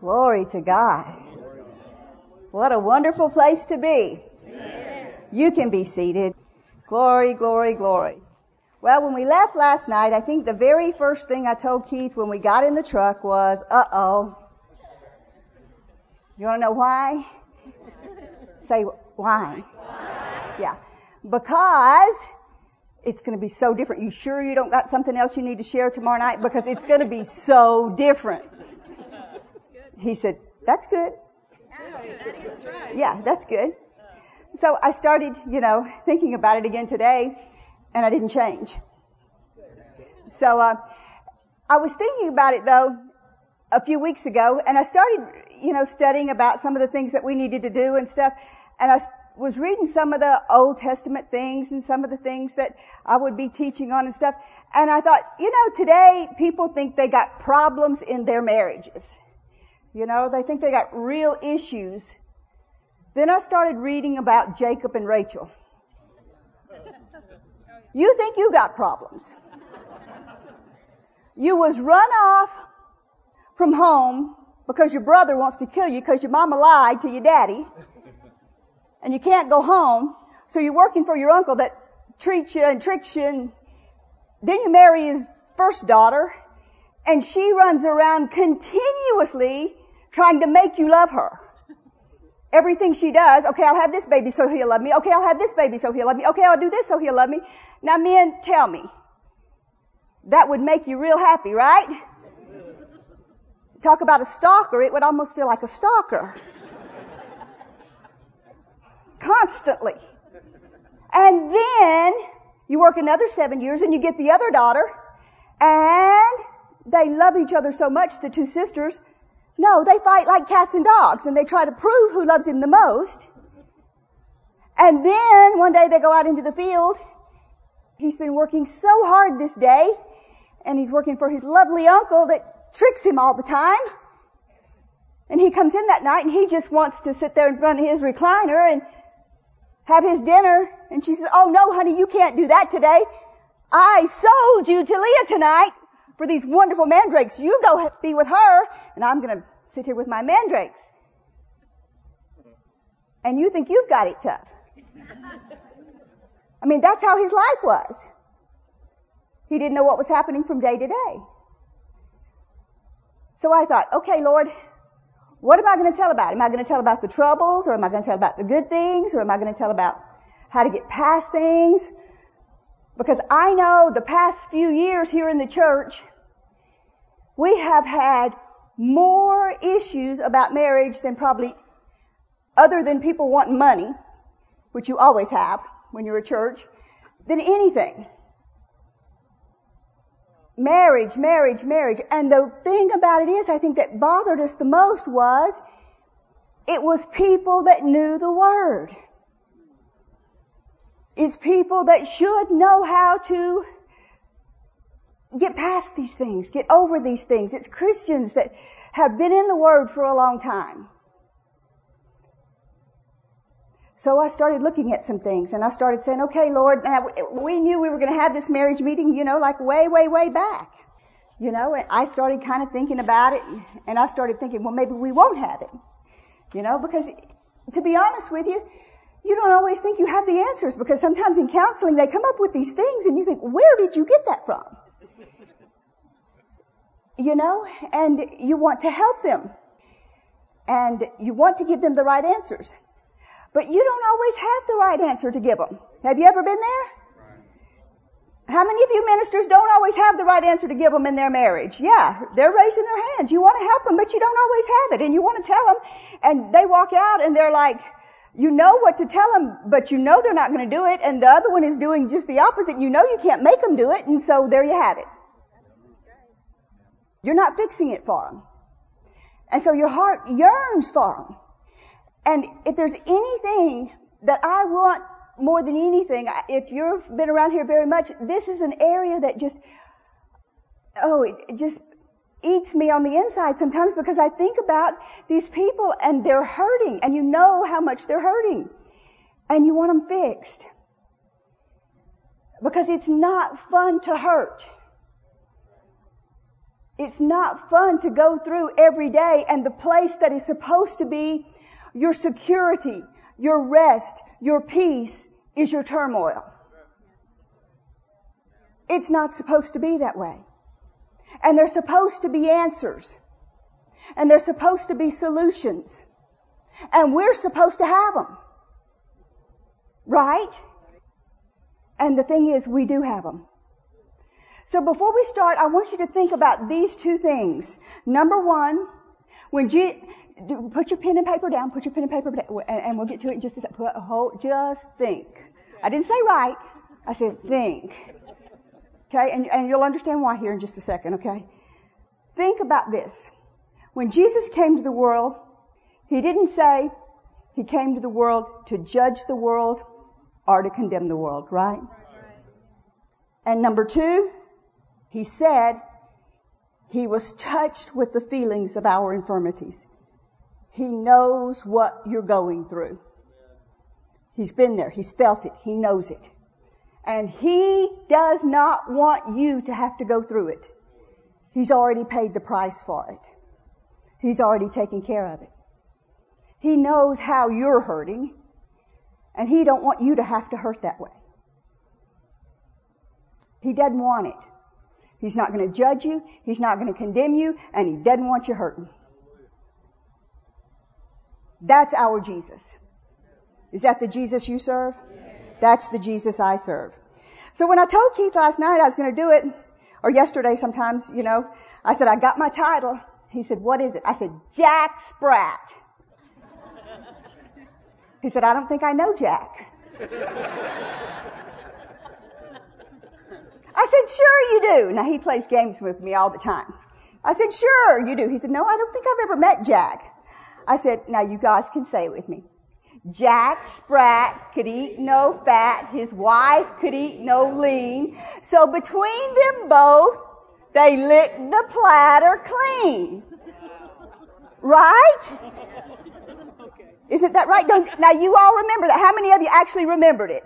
Glory to God. What a wonderful place to be. You can be seated. Glory, glory, glory. Well, when we left last night, I think the very first thing I told Keith when we got in the truck was, uh oh. You want to know why? Say why? Yeah. Because it's going to be so different. You sure you don't got something else you need to share tomorrow night? Because it's going to be so different. He said, that's good. Yeah, that's good. So I started, you know, thinking about it again today, and I didn't change. So, uh, I was thinking about it though, a few weeks ago, and I started, you know, studying about some of the things that we needed to do and stuff, and I was reading some of the Old Testament things and some of the things that I would be teaching on and stuff, and I thought, you know, today people think they got problems in their marriages. You know, they think they got real issues. Then I started reading about Jacob and Rachel. You think you got problems. You was run off from home because your brother wants to kill you because your mama lied to your daddy. And you can't go home. So you're working for your uncle that treats you and tricks you and then you marry his first daughter and she runs around continuously trying to make you love her. Everything she does, okay, I'll have this baby so he'll love me. Okay, I'll have this baby so he'll love me. Okay, I'll do this so he'll love me. Now men, tell me. That would make you real happy, right? Talk about a stalker, it would almost feel like a stalker. Constantly. And then you work another seven years and you get the other daughter and they love each other so much, the two sisters, no, they fight like cats and dogs and they try to prove who loves him the most. And then one day they go out into the field. He's been working so hard this day and he's working for his lovely uncle that tricks him all the time. And he comes in that night and he just wants to sit there in front of his recliner and have his dinner. And she says, Oh no, honey, you can't do that today. I sold you to Leah tonight for these wonderful mandrakes. You go be with her, and I'm going to sit here with my mandrakes. And you think you've got it tough. I mean, that's how his life was. He didn't know what was happening from day to day. So I thought, okay, Lord, what am I going to tell about? Am I going to tell about the troubles, or am I going to tell about the good things, or am I going to tell about how to get past things, because I know the past few years here in the church, we have had more issues about marriage than probably other than people wanting money, which you always have when you're a church, than anything. Marriage, marriage, marriage. And the thing about it is, I think that bothered us the most was, it was people that knew the Word is people that should know how to get past these things, get over these things. It's Christians that have been in the Word for a long time. So I started looking at some things and I started saying, okay, Lord, now we knew we were going to have this marriage meeting, you know, like way, way, way back. You know, and I started kind of thinking about it and I started thinking, well, maybe we won't have it. You know, because to be honest with you, you don't always think you have the answers because sometimes in counseling they come up with these things and you think, where did you get that from? You know, and you want to help them. And you want to give them the right answers. But you don't always have the right answer to give them. Have you ever been there? How many of you ministers don't always have the right answer to give them in their marriage? Yeah, they're raising their hands. You want to help them, but you don't always have it. And you want to tell them, and they walk out and they're like, you know what to tell them, but you know they're not going to do it, and the other one is doing just the opposite. You know you can't make them do it, and so there you have it. You're not fixing it for them. And so your heart yearns for them. And if there's anything that I want more than anything, if you've been around here very much, this is an area that just, oh, it just eats me on the inside sometimes because I think about these people and they're hurting and you know how much they're hurting and you want them fixed. Because it's not fun to hurt. It's not fun to go through every day and the place that is supposed to be your security, your rest, your peace is your turmoil. It's not supposed to be that way. And there's supposed to be answers. And there's supposed to be solutions. And we're supposed to have them. Right? And the thing is, we do have them. So before we start, I want you to think about these two things. Number one, when G- put your pen and paper down, put your pen and paper down, and we'll get to it in just a second. Put, hold, just think. I didn't say right. I said think. Okay, and, and you'll understand why here in just a second, okay? Think about this. When Jesus came to the world, he didn't say he came to the world to judge the world or to condemn the world, right? And number two, he said he was touched with the feelings of our infirmities. He knows what you're going through. He's been there. He's felt it. He knows it. And he does not want you to have to go through it. He's already paid the price for it. He's already taken care of it. He knows how you're hurting, and he don't want you to have to hurt that way. He doesn't want it. He's not going to judge you. He's not going to condemn you. And He doesn't want you hurting. That's our Jesus. Is that the Jesus you serve? Yes. That's the Jesus I serve. So when I told Keith last night I was going to do it, or yesterday sometimes, you know, I said, I got my title. He said, what is it? I said, Jack Sprat. He said, I don't think I know Jack. I said, sure you do. Now he plays games with me all the time. I said, sure you do. He said, no, I don't think I've ever met Jack. I said, now you guys can say it with me. Jack Sprat could eat no fat. His wife could eat no lean. So between them both, they licked the platter clean. Right? Isn't that right? Don't, now you all remember that. How many of you actually remembered it?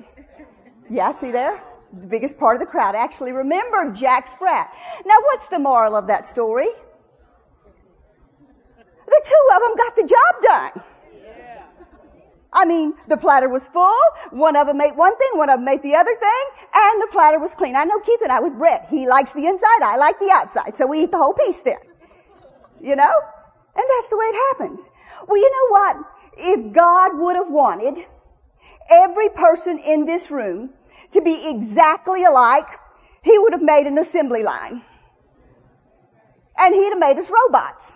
Yeah, see there? the biggest part of the crowd actually remembered Jack Sprat. Now what's the moral of that story? The two of them got the job done. I mean, the platter was full. One of them ate one thing, one of them ate the other thing, and the platter was clean. I know Keith and I with bread. He likes the inside, I like the outside, so we eat the whole piece then. You know? And that's the way it happens. Well, you know what? If God would have wanted every person in this room to be exactly alike, he would have made an assembly line. And he'd have made us robots.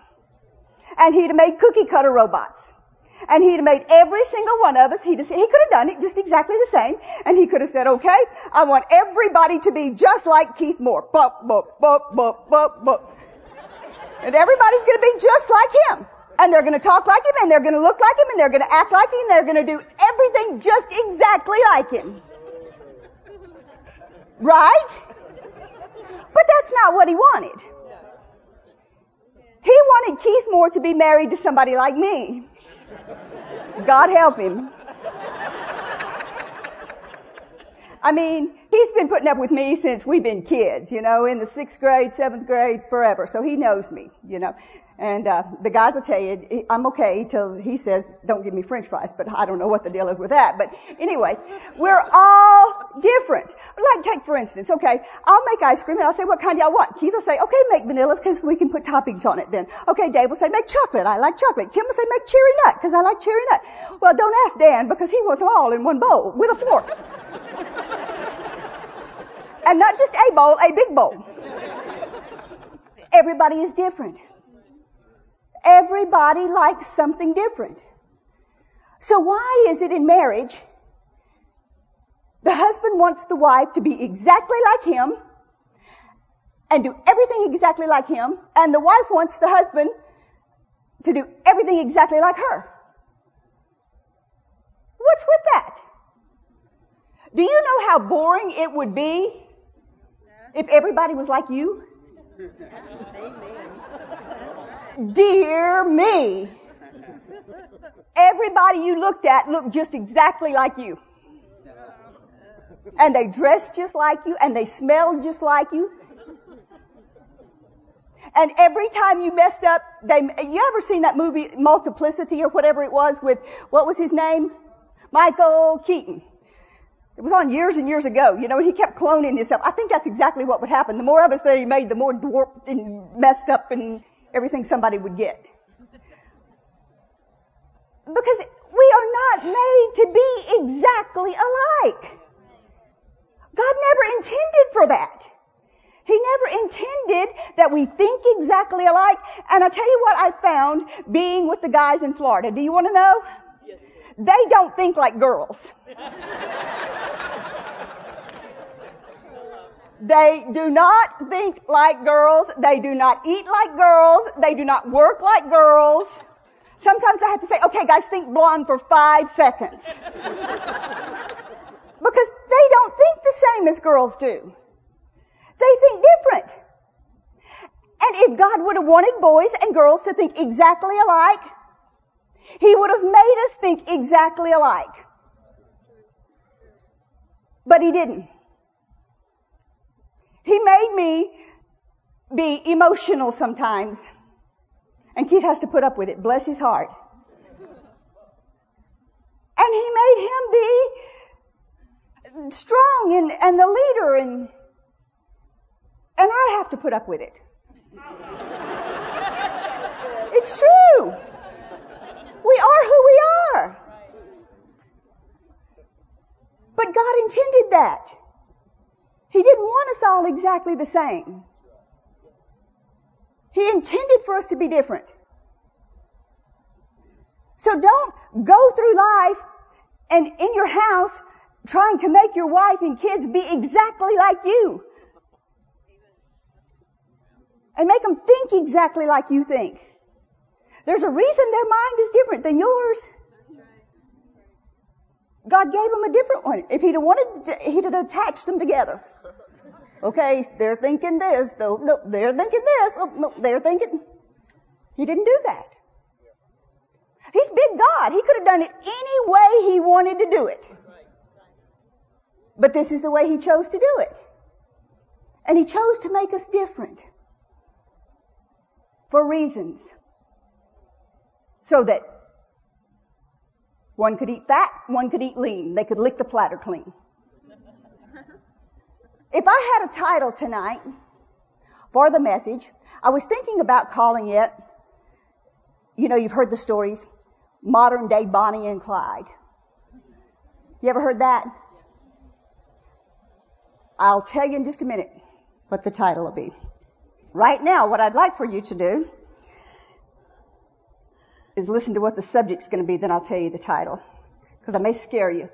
And he'd have made cookie cutter robots. And he'd made every single one of us, have, he could have done it just exactly the same. And he could have said, okay, I want everybody to be just like Keith Moore. Bup, bup, bup, bup, bup, bup. And everybody's gonna be just like him. And they're gonna talk like him, and they're gonna look like him, and they're gonna act like him, and they're gonna do everything just exactly like him. Right? But that's not what he wanted. He wanted Keith Moore to be married to somebody like me. God help him. I mean, he's been putting up with me since we've been kids, you know, in the sixth grade, seventh grade, forever. So he knows me, you know. And uh, the guys will tell you, I'm okay till he says, don't give me french fries, but I don't know what the deal is with that. But anyway, we're all different. Like take for instance, okay, I'll make ice cream and I'll say, what kind do y'all want? Keith will say, okay, make vanilla because we can put toppings on it then. Okay, Dave will say, make chocolate. I like chocolate. Kim will say, make cherry nut because I like cherry nut. Well, don't ask Dan because he wants them all in one bowl with a fork. and not just a bowl, a big bowl. Everybody is different. Everybody likes something different. So why is it in marriage the husband wants the wife to be exactly like him and do everything exactly like him, and the wife wants the husband to do everything exactly like her? What's with that? Do you know how boring it would be if everybody was like you? Dear me. Everybody you looked at looked just exactly like you. And they dressed just like you and they smelled just like you. And every time you messed up, they, you ever seen that movie Multiplicity or whatever it was with, what was his name? Michael Keaton. It was on years and years ago, you know, and he kept cloning himself. I think that's exactly what would happen. The more of us that he made, the more dwarfed and messed up and everything somebody would get. Because we are not made to be exactly alike. God never intended for that. He never intended that we think exactly alike. And I tell you what I found being with the guys in Florida. Do you want to know? They don't think like girls. They do not think like girls. They do not eat like girls. They do not work like girls. Sometimes I have to say, okay guys, think blonde for five seconds. because they don't think the same as girls do. They think different. And if God would have wanted boys and girls to think exactly alike, He would have made us think exactly alike. But He didn't. He made me be emotional sometimes. And Keith has to put up with it. Bless his heart. And he made him be strong and, and the leader and and I have to put up with it. it's true. We are who we are. But God intended that. He didn't want us all exactly the same. He intended for us to be different. So don't go through life and in your house trying to make your wife and kids be exactly like you. And make them think exactly like you think. There's a reason their mind is different than yours. God gave them a different one. If he'd have wanted, to, he'd have attached them together. Okay, they're thinking this. No, no, they're thinking this. Oh, no, they're thinking. He didn't do that. He's big God. He could have done it any way he wanted to do it. But this is the way he chose to do it. And he chose to make us different. For reasons. So that one could eat fat, one could eat lean. They could lick the platter clean. If I had a title tonight for the message, I was thinking about calling it, you know, you've heard the stories, modern day Bonnie and Clyde. You ever heard that? I'll tell you in just a minute what the title will be. Right now, what I'd like for you to do is listen to what the subject's going to be, then I'll tell you the title. Because I may scare you.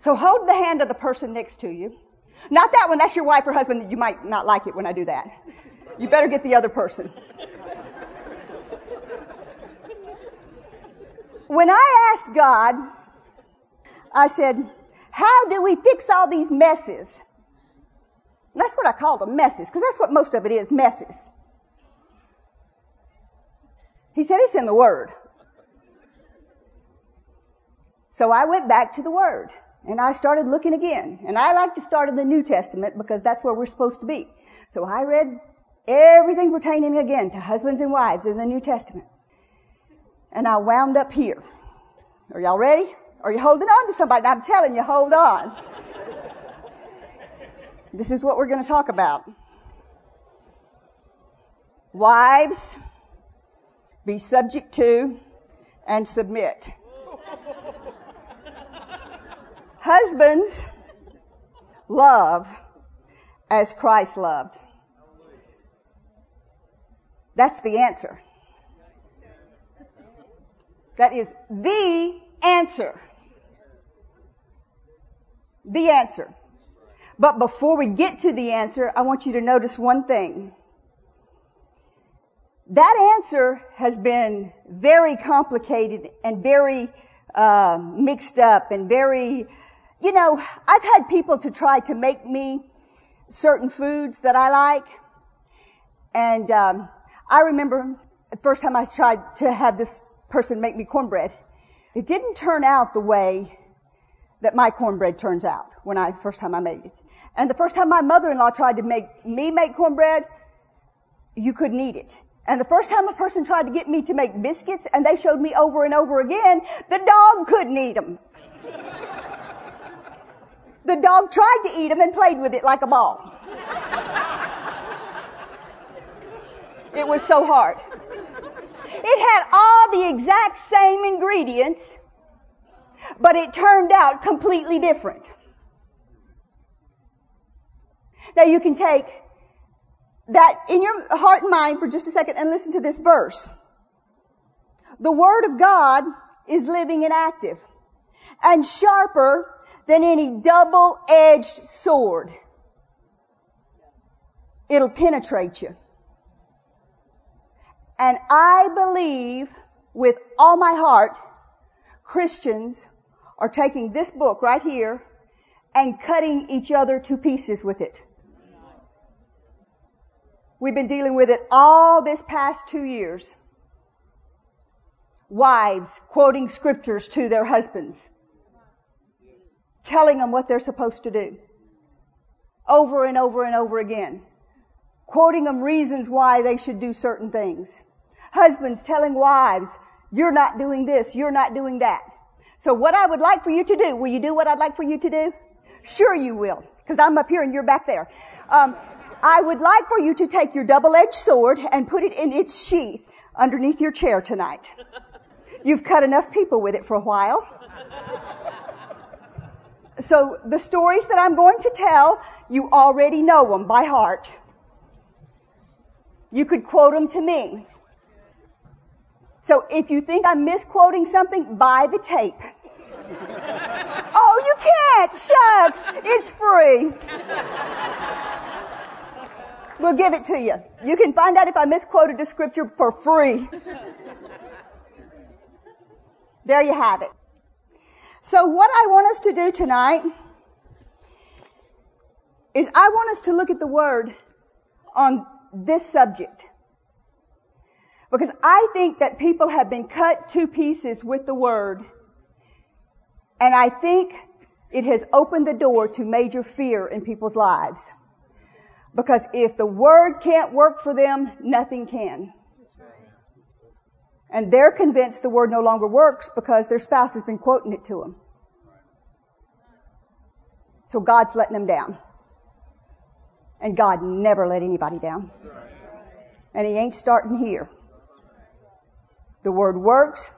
So hold the hand of the person next to you. Not that one, that's your wife or husband. You might not like it when I do that. You better get the other person. When I asked God, I said, how do we fix all these messes? That's what I call them messes, because that's what most of it is, messes. He said it's in the Word. So I went back to the Word. And I started looking again. And I like to start in the New Testament because that's where we're supposed to be. So I read everything pertaining again to husbands and wives in the New Testament. And I wound up here. Are y'all ready? Are you holding on to somebody? I'm telling you, hold on. this is what we're going to talk about. Wives, be subject to and submit. Husbands, love as Christ loved. That's the answer. That is the answer. The answer. But before we get to the answer, I want you to notice one thing. That answer has been very complicated and very uh, mixed up and very you know, I've had people to try to make me certain foods that I like. And um, I remember the first time I tried to have this person make me cornbread. It didn't turn out the way that my cornbread turns out when I, first time I made it. And the first time my mother-in-law tried to make me make cornbread, you couldn't eat it. And the first time a person tried to get me to make biscuits and they showed me over and over again, the dog couldn't eat them. the dog tried to eat them and played with it like a ball. it was so hard. It had all the exact same ingredients, but it turned out completely different. Now you can take that in your heart and mind for just a second and listen to this verse. The Word of God is living and active and sharper than any double-edged sword. It'll penetrate you. And I believe with all my heart, Christians are taking this book right here and cutting each other to pieces with it. We've been dealing with it all this past two years. Wives quoting scriptures to their husbands. Telling them what they're supposed to do. Over and over and over again. Quoting them reasons why they should do certain things. Husbands telling wives, you're not doing this, you're not doing that. So what I would like for you to do, will you do what I'd like for you to do? Sure you will, because I'm up here and you're back there. Um, I would like for you to take your double-edged sword and put it in its sheath underneath your chair tonight. You've cut enough people with it for a while. So the stories that I'm going to tell, you already know them by heart. You could quote them to me. So if you think I'm misquoting something, buy the tape. oh, you can't! Shucks! It's free. We'll give it to you. You can find out if I misquoted a scripture for free. There you have it. So what I want us to do tonight is I want us to look at the word on this subject. Because I think that people have been cut to pieces with the word. And I think it has opened the door to major fear in people's lives. Because if the word can't work for them, nothing can. And they're convinced the word no longer works because their spouse has been quoting it to them. So God's letting them down. And God never let anybody down. And He ain't starting here. The word works.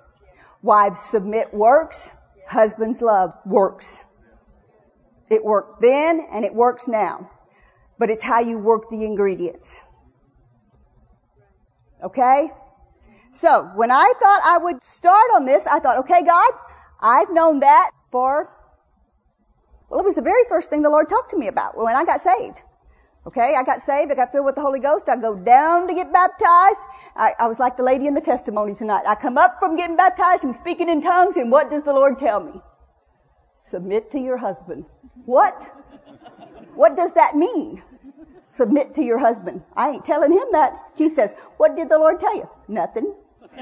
Wives submit works. Husbands love works. It worked then and it works now but it's how you work the ingredients. Okay? So, when I thought I would start on this, I thought, okay, God, I've known that for, well, it was the very first thing the Lord talked to me about when I got saved. Okay, I got saved, I got filled with the Holy Ghost, I go down to get baptized. I, I was like the lady in the testimony tonight. I come up from getting baptized and speaking in tongues, and what does the Lord tell me? Submit to your husband. What? What does that mean? Submit to your husband. I ain't telling him that. Keith says, what did the Lord tell you? Nothing.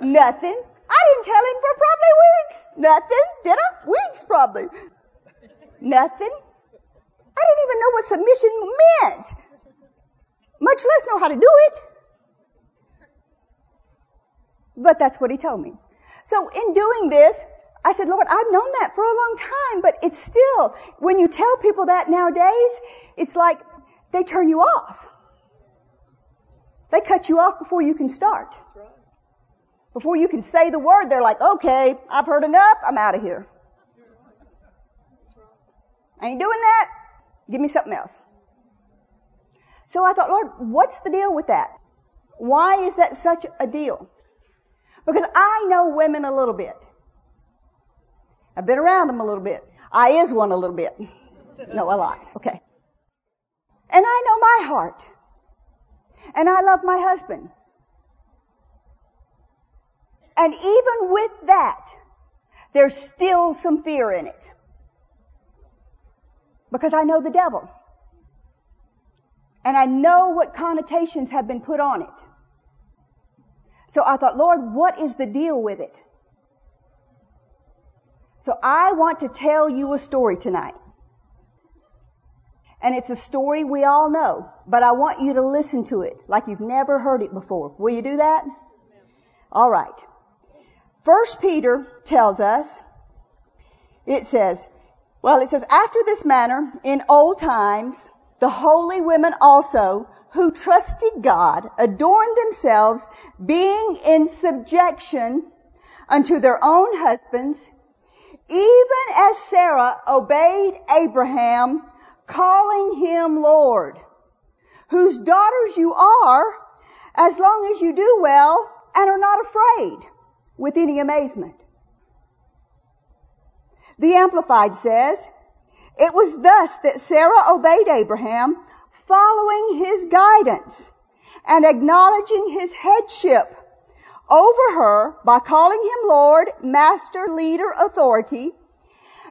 Nothing. I didn't tell him for probably weeks. Nothing. Did I? Weeks probably. Nothing. I didn't even know what submission meant. Much less know how to do it. But that's what he told me. So in doing this, I said, Lord, I've known that for a long time, but it's still, when you tell people that nowadays, it's like they turn you off. They cut you off before you can start. Before you can say the word, they're like, okay, I've heard enough, I'm out of here. I ain't doing that. Give me something else. So I thought, Lord, what's the deal with that? Why is that such a deal? Because I know women a little bit. I've been around them a little bit. I is one a little bit. No, a lot. Okay. And I know my heart. And I love my husband. And even with that, there's still some fear in it. Because I know the devil. And I know what connotations have been put on it. So I thought, Lord, what is the deal with it? So I want to tell you a story tonight. And it's a story we all know, but I want you to listen to it like you've never heard it before. Will you do that? All right. First Peter tells us, it says, well, it says, after this manner, in old times, the holy women also, who trusted God, adorned themselves, being in subjection unto their own husbands, even as Sarah obeyed Abraham, calling him Lord, whose daughters you are, as long as you do well and are not afraid with any amazement. The Amplified says, it was thus that Sarah obeyed Abraham, following his guidance and acknowledging his headship over her by calling him Lord, Master, Leader, Authority.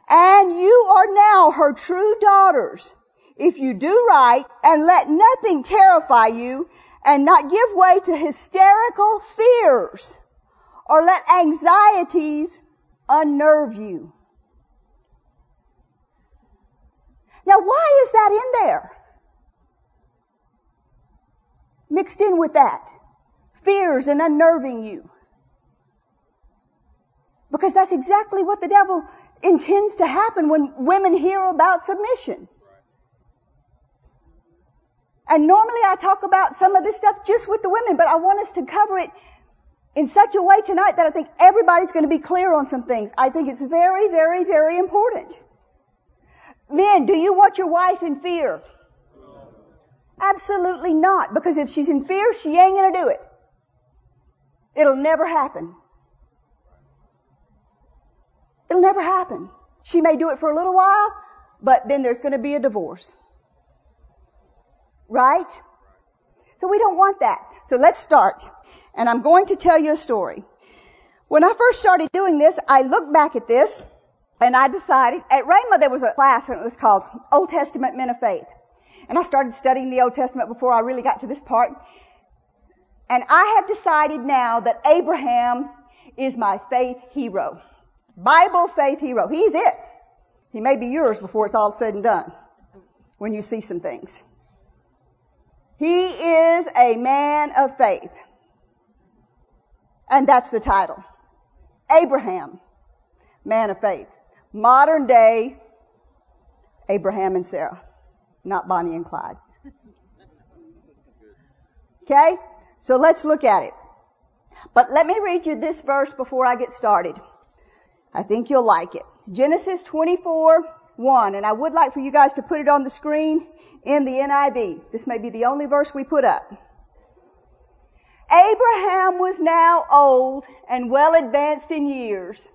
And you are now her true daughters if you do right and let nothing terrify you and not give way to hysterical fears or let anxieties unnerve you. Now why is that in there? Mixed in with that. Fears and unnerving you. Because that's exactly what the devil intends to happen when women hear about submission. And normally I talk about some of this stuff just with the women, but I want us to cover it in such a way tonight that I think everybody's going to be clear on some things. I think it's very, very, very important. Men, do you want your wife in fear? Absolutely not, because if she's in fear, she ain't gonna do it. It'll never happen. It'll never happen. She may do it for a little while, but then there's gonna be a divorce. Right? So we don't want that. So let's start. And I'm going to tell you a story. When I first started doing this, I looked back at this and I decided, at Rhema there was a class and it was called Old Testament Men of Faith. And I started studying the Old Testament before I really got to this part. And I have decided now that Abraham is my faith hero. Bible faith hero. He's it. He may be yours before it's all said and done. When you see some things. He is a man of faith. And that's the title. Abraham, man of faith. Modern day Abraham and Sarah, not Bonnie and Clyde. Okay? So let's look at it. But let me read you this verse before I get started. I think you'll like it. Genesis 24, 1. And I would like for you guys to put it on the screen in the NIV. This may be the only verse we put up. Abraham was now old and well advanced in years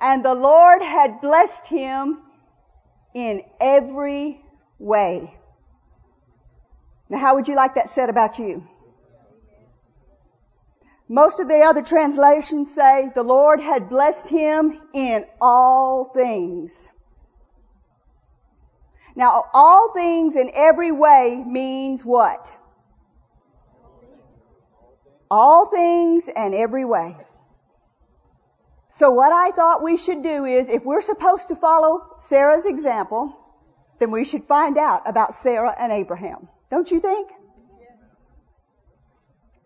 and the Lord had blessed him in every way. Now how would you like that said about you? Most of the other translations say the Lord had blessed him in all things. Now, all things in every way means what? All things and every way. So what I thought we should do is, if we're supposed to follow Sarah's example, then we should find out about Sarah and Abraham. Don't you think?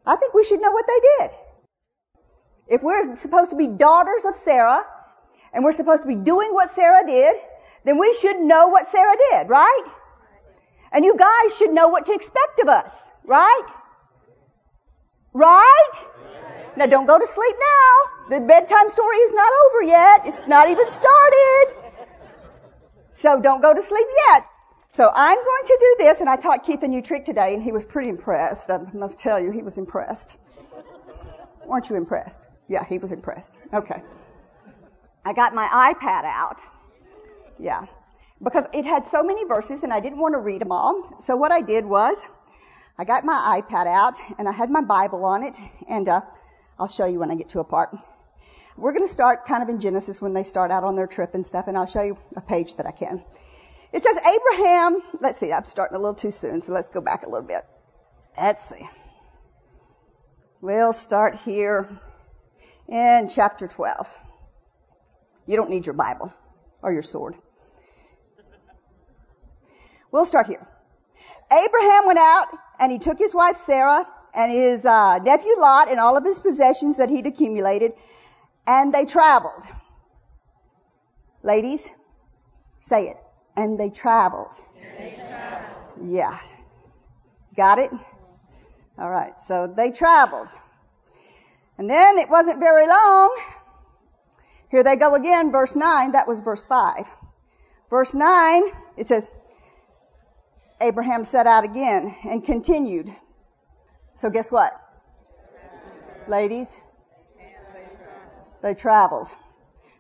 I think we should know what they did. If we're supposed to be daughters of Sarah, and we're supposed to be doing what Sarah did, then we should know what Sarah did, right? And you guys should know what to expect of us, right? Right? Now don't go to sleep now. The bedtime story is not over yet. It's not even started. So don't go to sleep yet. So I'm going to do this, and I taught Keith a new trick today, and he was pretty impressed. I must tell you, he was impressed. Weren't you impressed? Yeah, he was impressed. Okay. I got my iPad out. Yeah. Because it had so many verses, and I didn't want to read them all. So what I did was, I got my iPad out, and I had my Bible on it, and uh, I'll show you when I get to a part. We're going to start kind of in Genesis when they start out on their trip and stuff, and I'll show you a page that I can. It says Abraham, let's see, I'm starting a little too soon, so let's go back a little bit. Let's see. We'll start here in chapter 12. You don't need your Bible or your sword. We'll start here. Abraham went out and he took his wife Sarah and his uh, nephew Lot and all of his possessions that he'd accumulated and they traveled. Ladies, say it. And they traveled. They traveled. Yeah. Got it? All right. So they traveled. And then it wasn't very long. Here they go again, verse 9. That was verse 5. Verse 9, it says, Abraham set out again and continued. So guess what? Ladies? They traveled.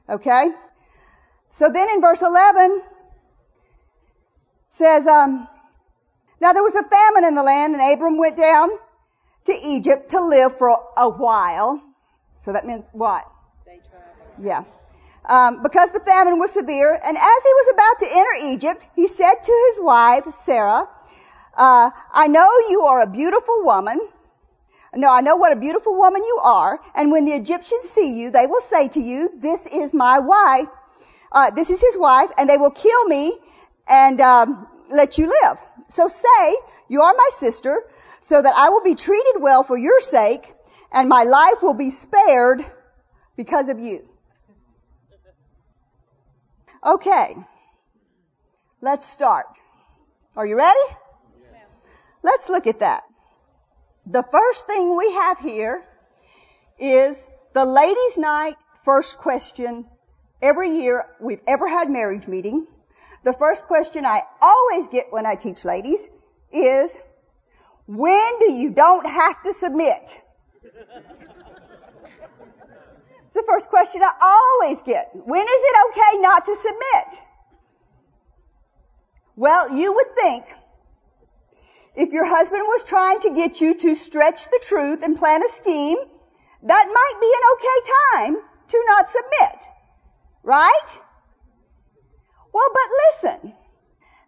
Okay? So then in verse 11, says, um, now there was a famine in the land and Abram went down to Egypt to live for a while. So that means what? Yeah. Um, because the famine was severe, and as he was about to enter Egypt, he said to his wife Sarah, uh, "I know you are a beautiful woman. No, I know what a beautiful woman you are. And when the Egyptians see you, they will say to you, "This is my wife. Uh, this is his wife," and they will kill me and um, let you live. So say, "You are my sister." so that I will be treated well for your sake, and my life will be spared because of you. Okay. Let's start. Are you ready? Let's look at that. The first thing we have here is the ladies' night first question every year we've ever had marriage meeting. The first question I always get when I teach ladies is, when do you don't have to submit? It's the first question I always get. When is it okay not to submit? Well, you would think if your husband was trying to get you to stretch the truth and plan a scheme, that might be an okay time to not submit. Right? Well, but listen.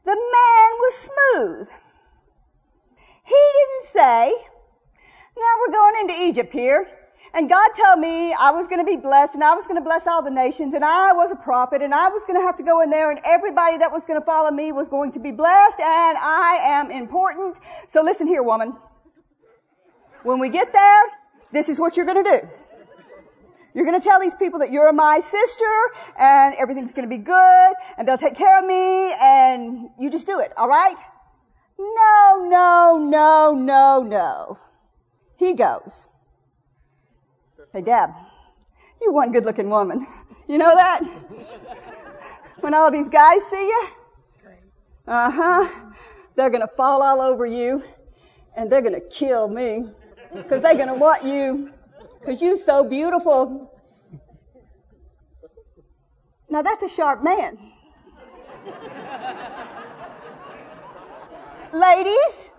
The man was smooth. He didn't say, now we're going into Egypt here. And God told me I was going to be blessed and I was going to bless all the nations and I was a prophet and I was going to have to go in there and everybody that was going to follow me was going to be blessed and I am important. So listen here, woman. When we get there, this is what you're going to do. You're going to tell these people that you're my sister and everything's going to be good and they'll take care of me and you just do it, alright? No, no, no, no, no. He goes. Hey, Deb, you one good looking woman. You know that? When all these guys see you, uh huh, they're gonna fall all over you and they're gonna kill me because they're gonna want you because you're so beautiful. Now that's a sharp man. Ladies,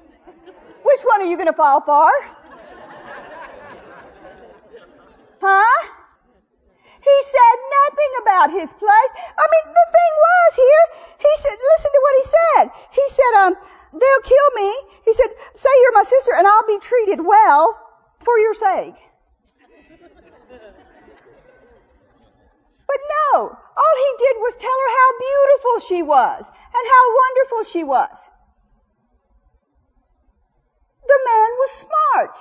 which one are you going to fall for? Huh? He said nothing about his place. I mean, the thing was here, he said, listen to what he said. He said, um, they'll kill me. He said, say you're my sister and I'll be treated well for your sake. But no, all he did was tell her how beautiful she was and how wonderful she was. The man was smart.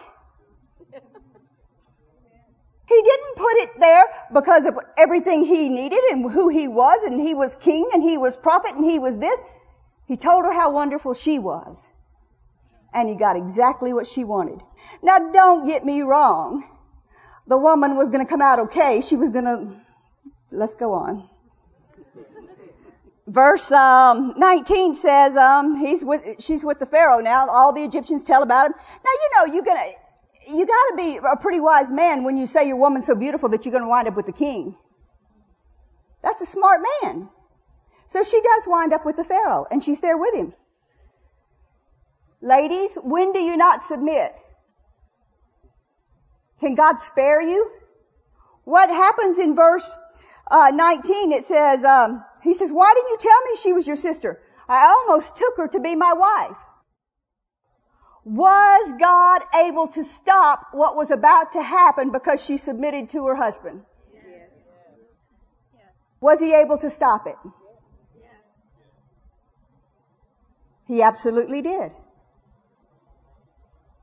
He didn't put it there because of everything he needed and who he was and he was king and he was prophet and he was this. He told her how wonderful she was. And he got exactly what she wanted. Now don't get me wrong. The woman was gonna come out okay. She was gonna, let's go on. Verse um, 19 says um, he's with, she's with the Pharaoh now. All the Egyptians tell about him. Now you know you gonna you got to be a pretty wise man when you say your woman's so beautiful that you're going to wind up with the king. That's a smart man. So she does wind up with the Pharaoh, and she's there with him. Ladies, when do you not submit? Can God spare you? What happens in verse uh, 19? It says, um, he says, why didn't you tell me she was your sister? I almost took her to be my wife. Was God able to stop what was about to happen because she submitted to her husband? Yes. Was he able to stop it? He absolutely did.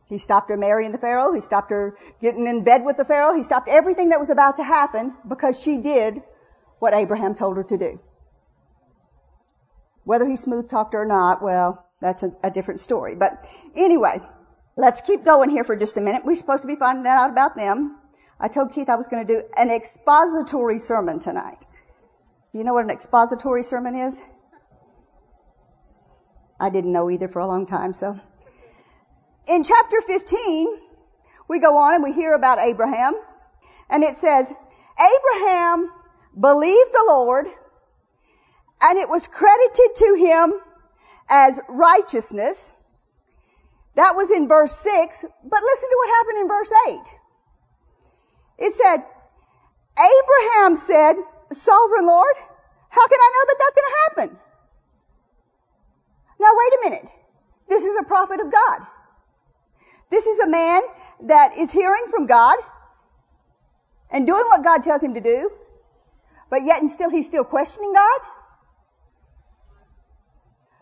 He stopped her marrying the Pharaoh. He stopped her getting in bed with the Pharaoh. He stopped everything that was about to happen because she did what Abraham told her to do. Whether he smooth talked her or not, well, that's a, a different story. But anyway, let's keep going here for just a minute. We're supposed to be finding out about them. I told Keith I was going to do an expository sermon tonight. Do you know what an expository sermon is? I didn't know either for a long time, so. In chapter 15, we go on and we hear about Abraham, and it says, Abraham believed the Lord, and it was credited to him as righteousness. That was in verse 6, but listen to what happened in verse 8. It said, Abraham said, Sovereign Lord, how can I know that that's going to happen? Now wait a minute. This is a prophet of God. This is a man that is hearing from God and doing what God tells him to do, but yet and still he's still questioning God.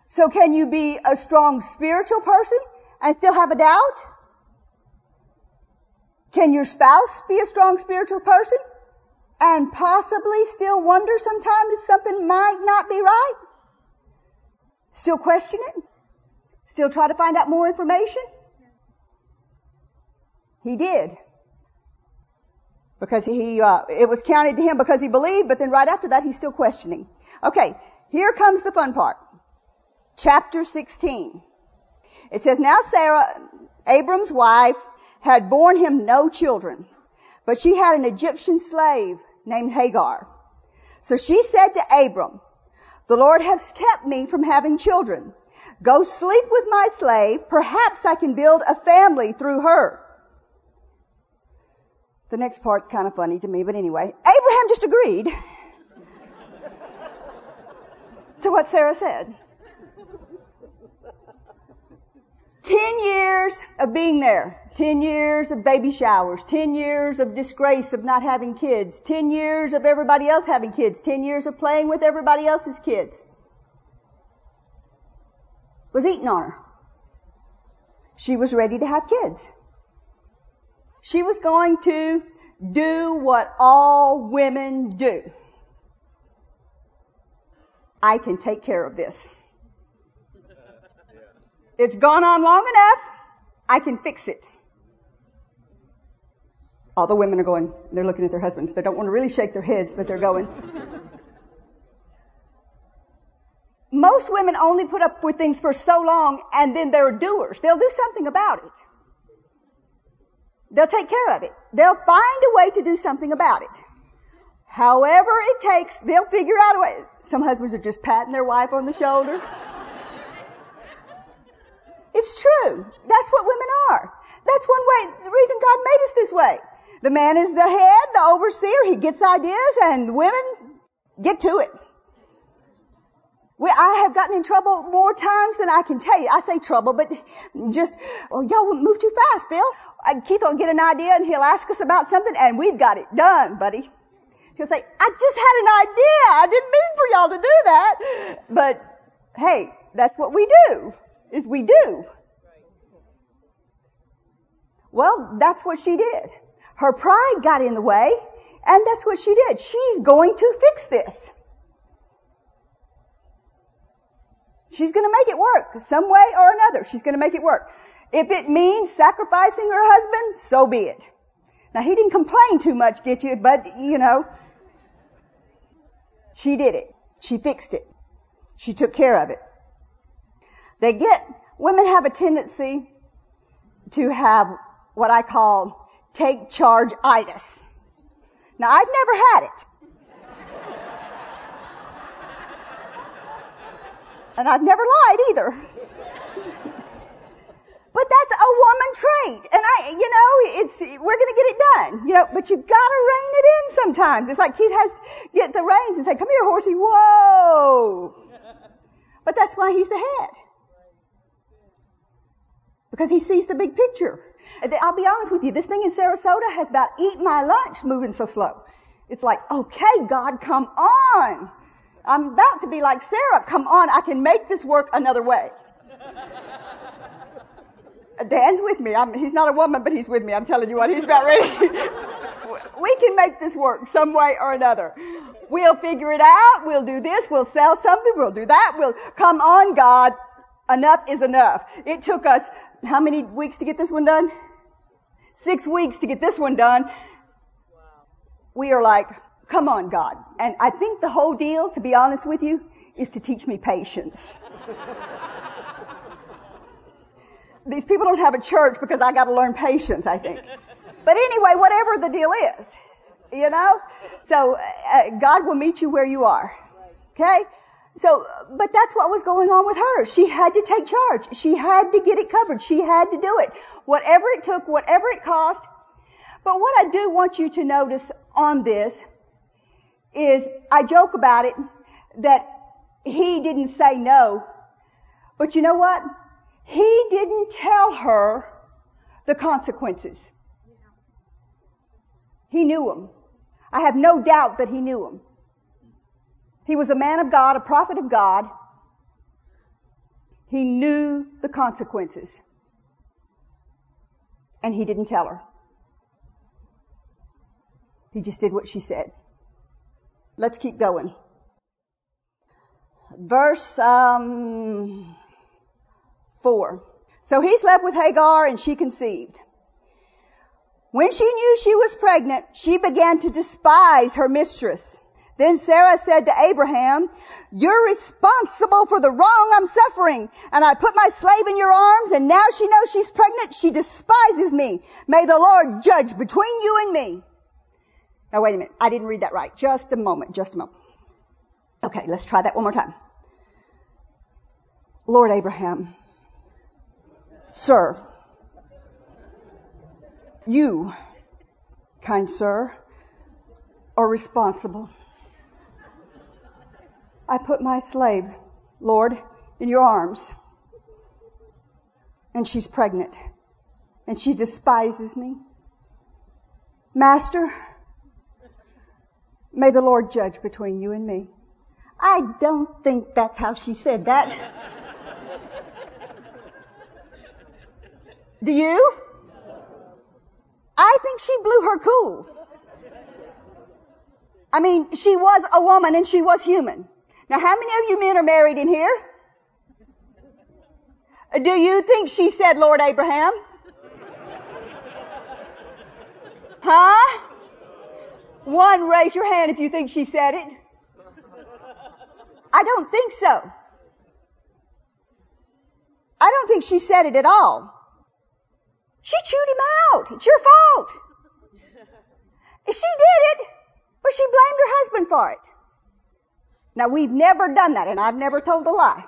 So can you be a strong spiritual person and still have a doubt? Can your spouse be a strong spiritual person and possibly still wonder sometimes if something might not be right? Still question it? Still try to find out more information? He did. Because he, uh, it was counted to him because he believed, but then right after that he's still questioning. Okay, here comes the fun part. Chapter 16. It says, now Sarah, Abram's wife, had borne him no children, but she had an Egyptian slave named Hagar. So she said to Abram, the Lord has kept me from having children. Go sleep with my slave. Perhaps I can build a family through her. The next part's kind of funny to me, but anyway, Abraham just agreed to what Sarah said. Ten years of being there. Ten years of baby showers. Ten years of disgrace of not having kids. Ten years of everybody else having kids. Ten years of playing with everybody else's kids. Was eating on her. She was ready to have kids. She was going to do what all women do. I can take care of this. It's gone on long enough. I can fix it. All the women are going, they're looking at their husbands. They don't want to really shake their heads, but they're going. Most women only put up with things for so long and then they're doers. They'll do something about it. They'll take care of it. They'll find a way to do something about it. However it takes, they'll figure out a way. Some husbands are just patting their wife on the shoulder. It's true. That's what women are. That's one way, the reason God made us this way. The man is the head, the overseer, he gets ideas, and the women get to it. We, I have gotten in trouble more times than I can tell you. I say trouble, but just, oh, y'all move too fast, Bill. Keith will get an idea and he'll ask us about something and we've got it done, buddy. He'll say, I just had an idea. I didn't mean for y'all to do that. But hey, that's what we do, is we do. Well, that's what she did. Her pride got in the way and that's what she did. She's going to fix this. She's going to make it work some way or another. She's going to make it work. If it means sacrificing her husband, so be it. Now he didn't complain too much, get you, but you know, she did it. She fixed it. She took care of it. They get, women have a tendency to have what I call take charge itis. Now I've never had it. And I've never lied either. But that's a woman trait. And I, you know, it's, we're gonna get it done. You know, but you gotta rein it in sometimes. It's like Keith has to get the reins and say, come here, horsey, whoa. But that's why he's the head. because he sees the big picture. I'll be honest with you, this thing in Sarasota has about eaten my lunch moving so slow. It's like, okay, God, come on. I'm about to be like Sarah. Come on, I can make this work another way. Dan's with me. I'm, he's not a woman, but he's with me. I'm telling you what, he's about ready. we can make this work some way or another. We'll figure it out. We'll do this. We'll sell something. We'll do that. We'll come on, God. Enough is enough. It took us how many weeks to get this one done? Six weeks to get this one done. We are like, come on, God. And I think the whole deal, to be honest with you, is to teach me patience. These people don't have a church because I gotta learn patience, I think. But anyway, whatever the deal is, you know? So, uh, God will meet you where you are. Okay? So, but that's what was going on with her. She had to take charge. She had to get it covered. She had to do it. Whatever it took, whatever it cost. But what I do want you to notice on this is, I joke about it, that he didn't say no. But you know what? He didn't tell her the consequences. He knew them. I have no doubt that he knew them. He was a man of God, a prophet of God. He knew the consequences. And he didn't tell her. He just did what she said. Let's keep going. Verse um, 4. So he slept with Hagar and she conceived. When she knew she was pregnant, she began to despise her mistress. Then Sarah said to Abraham, you're responsible for the wrong I'm suffering. And I put my slave in your arms and now she knows she's pregnant. She despises me. May the Lord judge between you and me. Now wait a minute. I didn't read that right. Just a moment. Just a moment. Okay, let's try that one more time. Lord Abraham, Sir, you, kind sir, are responsible I put my slave, Lord, in your arms. And she's pregnant. And she despises me. Master, may the Lord judge between you and me. I don't think that's how she said that. Do you? I think she blew her cool. I mean, she was a woman and she was human. Now, how many of you men are married in here? Do you think she said, Lord Abraham? Huh? One, raise your hand if you think she said it. I don't think so. I don't think she said it at all. She chewed him out. It's your fault. She did it, but she blamed her husband for it. Now we've never done that and I've never told a lie.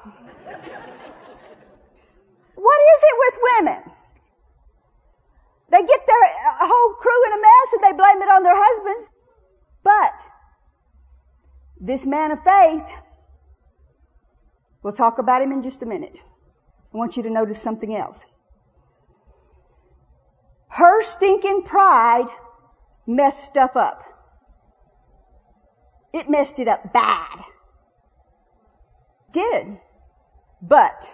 what is it with women? They get their uh, whole crew in a mess and they blame it on their husbands. But this man of faith, we'll talk about him in just a minute. I want you to notice something else. Her stinking pride messed stuff up. It messed it up bad did. But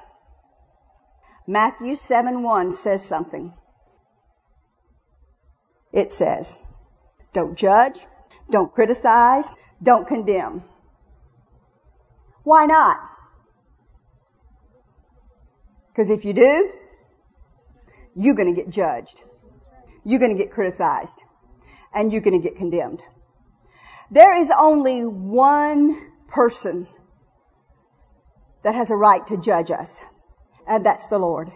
Matthew 7 1 says something. It says, don't judge, don't criticize, don't condemn. Why not? Because if you do, you're going to get judged. You're going to get criticized. And you're going to get condemned. There is only one person that has a right to judge us. And that's the Lord.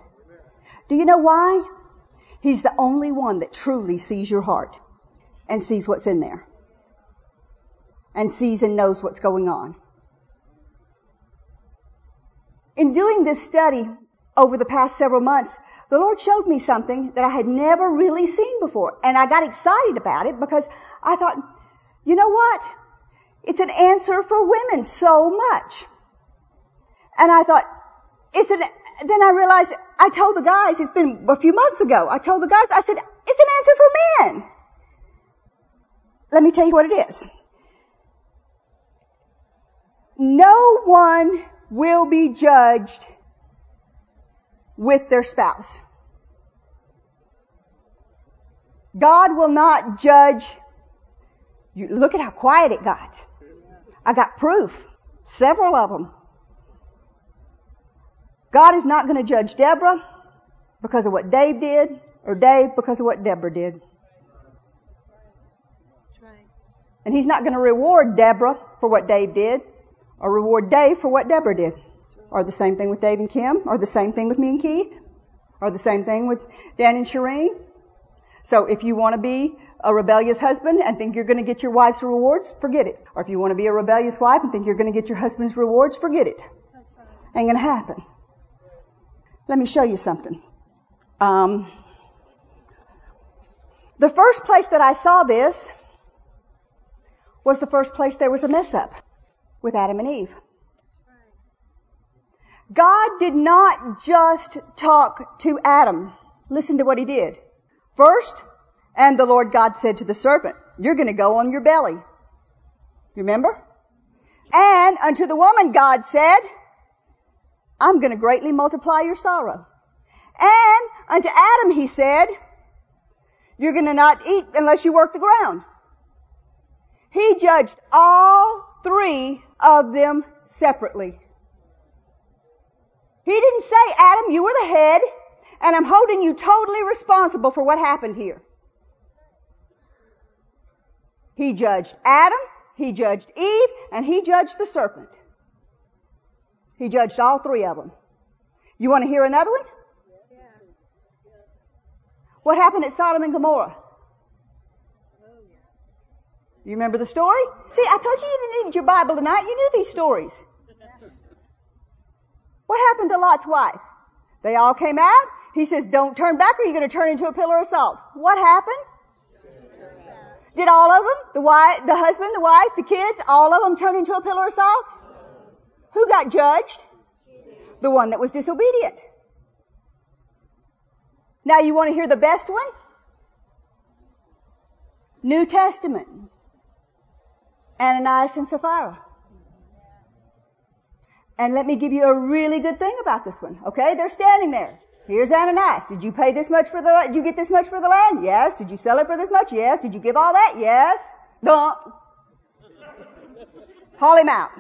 Do you know why? He's the only one that truly sees your heart and sees what's in there. And sees and knows what's going on. In doing this study over the past several months, the Lord showed me something that I had never really seen before. And I got excited about it because I thought, you know what? It's an answer for women so much. And I thought, it's it, then I realized I told the guys, it's been a few months ago, I told the guys, I said, it's an answer for men. Let me tell you what it is. No one will be judged with their spouse. God will not judge. You look at how quiet it got. I got proof. Several of them. God is not going to judge Deborah because of what Dave did or Dave because of what Deborah did. And he's not going to reward Deborah for what Dave did or reward Dave for what Deborah did. Or the same thing with Dave and Kim, or the same thing with me and Keith, or the same thing with Dan and Shireen. So if you want to be a rebellious husband and think you're going to get your wife's rewards, forget it. Or if you want to be a rebellious wife and think you're going to get your husband's rewards, forget it. Ain't going to happen. Let me show you something. Um, the first place that I saw this was the first place there was a mess up with Adam and Eve. God did not just talk to Adam. Listen to what he did. First, and the Lord God said to the serpent, you're going to go on your belly. Remember? And unto the woman God said, I'm going to greatly multiply your sorrow. And unto Adam he said, you're going to not eat unless you work the ground. He judged all three of them separately. He didn't say, Adam, you were the head, and I'm holding you totally responsible for what happened here. He judged Adam, he judged Eve, and he judged the serpent. He judged all three of them. You want to hear another one? What happened at Sodom and Gomorrah? You remember the story? See, I told you you didn't need your Bible tonight. You knew these stories. What happened to Lot's wife? They all came out. He says, don't turn back or you're going to turn into a pillar of salt. What happened? Did all of them, the wife, the husband, the wife, the kids, all of them turn into a pillar of salt? Who got judged? The one that was disobedient. Now you want to hear the best one? New Testament. Ananias and Sapphira. And let me give you a really good thing about this one. Okay, they're standing there. Here's Ananias. Did you pay this much for the, did you get this much for the land? Yes. Did you sell it for this much? Yes. Did you give all that? Yes. Don't. Haul him out.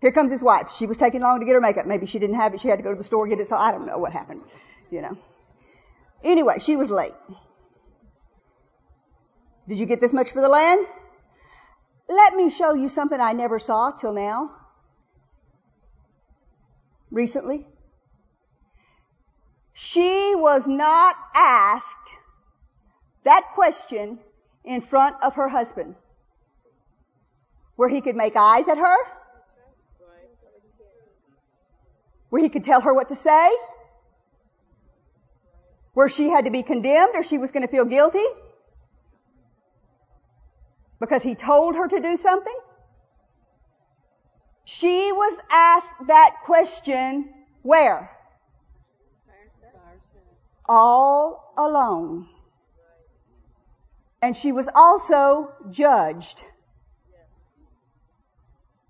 Here comes his wife. She was taking long to get her makeup. Maybe she didn't have it. She had to go to the store get it. So I don't know what happened. You know. Anyway, she was late. Did you get this much for the land? Let me show you something I never saw till now. Recently. She was not asked that question in front of her husband. Where he could make eyes at her. Where he could tell her what to say. Where she had to be condemned or she was going to feel guilty because he told her to do something? She was asked that question where? All alone. And she was also judged.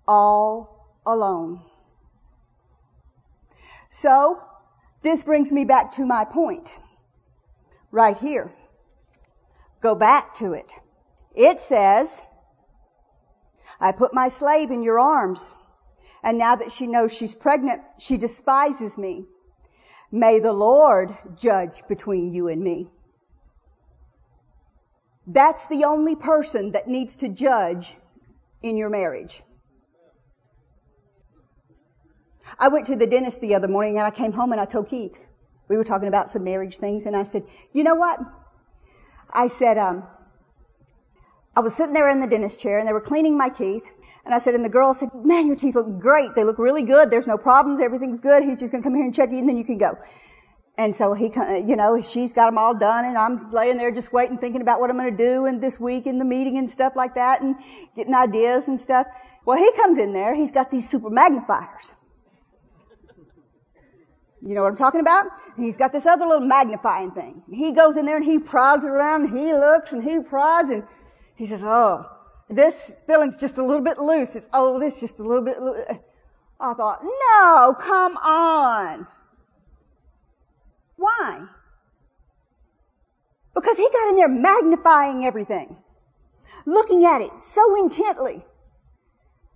All alone. So, this brings me back to my point. Right here. Go back to it. It says, I put my slave in your arms, and now that she knows she's pregnant, she despises me. May the Lord judge between you and me. That's the only person that needs to judge in your marriage. I went to the dentist the other morning and I came home and I told Keith, we were talking about some marriage things and I said, you know what? I said, um, I was sitting there in the dentist chair and they were cleaning my teeth. And I said, and the girl said, man, your teeth look great. They look really good. There's no problems. Everything's good. He's just going to come here and check you and then you can go. And so he, you know, she's got them all done and I'm laying there just waiting, thinking about what I'm going to do and this week and the meeting and stuff like that and getting ideas and stuff. Well, he comes in there. He's got these super magnifiers. You know what I'm talking about? He's got this other little magnifying thing. He goes in there and he prods around and he looks and he prods and he says, oh, this filling's just a little bit loose. It's, oh, this just a little bit loose. I thought, no, come on. Why? Because he got in there magnifying everything, looking at it so intently,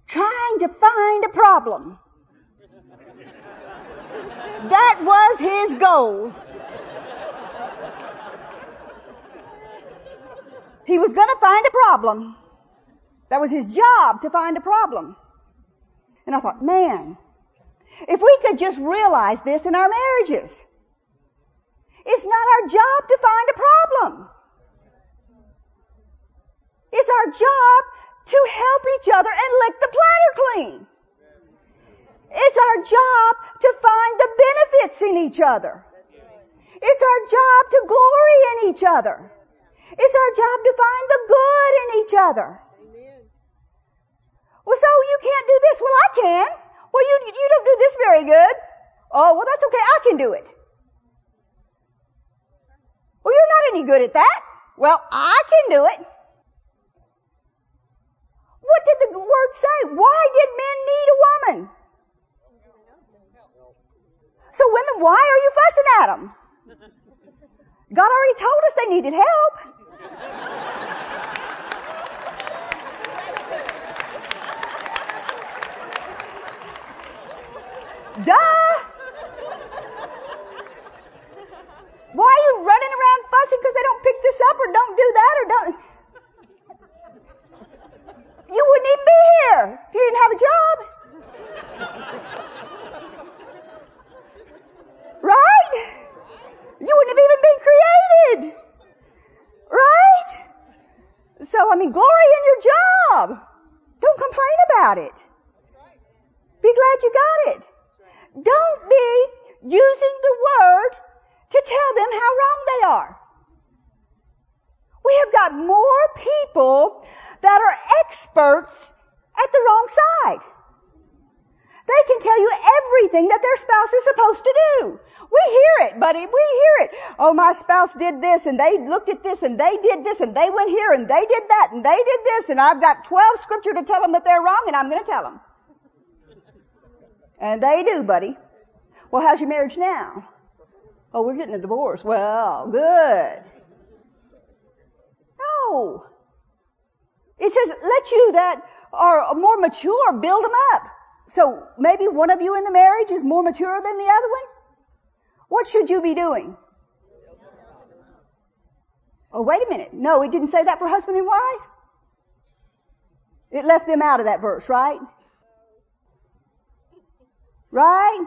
trying to find a problem. That was his goal. He was going to find a problem. That was his job to find a problem. And I thought, man, if we could just realize this in our marriages. It's not our job to find a problem. It's our job to help each other and lick the platter clean. It's our job to find the benefits in each other. It's our job to glory in each other. It's our job to find the good in each other. Well, so you can't do this. Well, I can. Well, you, you don't do this very good. Oh, well, that's okay. I can do it. Well, you're not any good at that. Well, I can do it. What did the word say? Why did men need a woman? So women, why are you fussing at them? God already told us they needed help. Duh! Why are you running around fussing because they don't pick this up or don't do that or don't? You wouldn't even be here if you didn't have a job. Right? You wouldn't have even been created. Right? So, I mean, glory in your job. Don't complain about it. Be glad you got it. Don't be using the word to tell them how wrong they are. We have got more people that are experts at the wrong side. They can tell you everything that their spouse is supposed to do. We hear it, buddy. We hear it. Oh, my spouse did this and they looked at this and they did this and they went here and they did that and they did this and I've got 12 scripture to tell them that they're wrong and I'm going to tell them. And they do, buddy. Well, how's your marriage now? Oh, we're getting a divorce. Well, good. No. It says, let you that are more mature build them up. So maybe one of you in the marriage is more mature than the other one? What should you be doing? Oh, wait a minute. No, it didn't say that for husband and wife. It left them out of that verse, right? Right?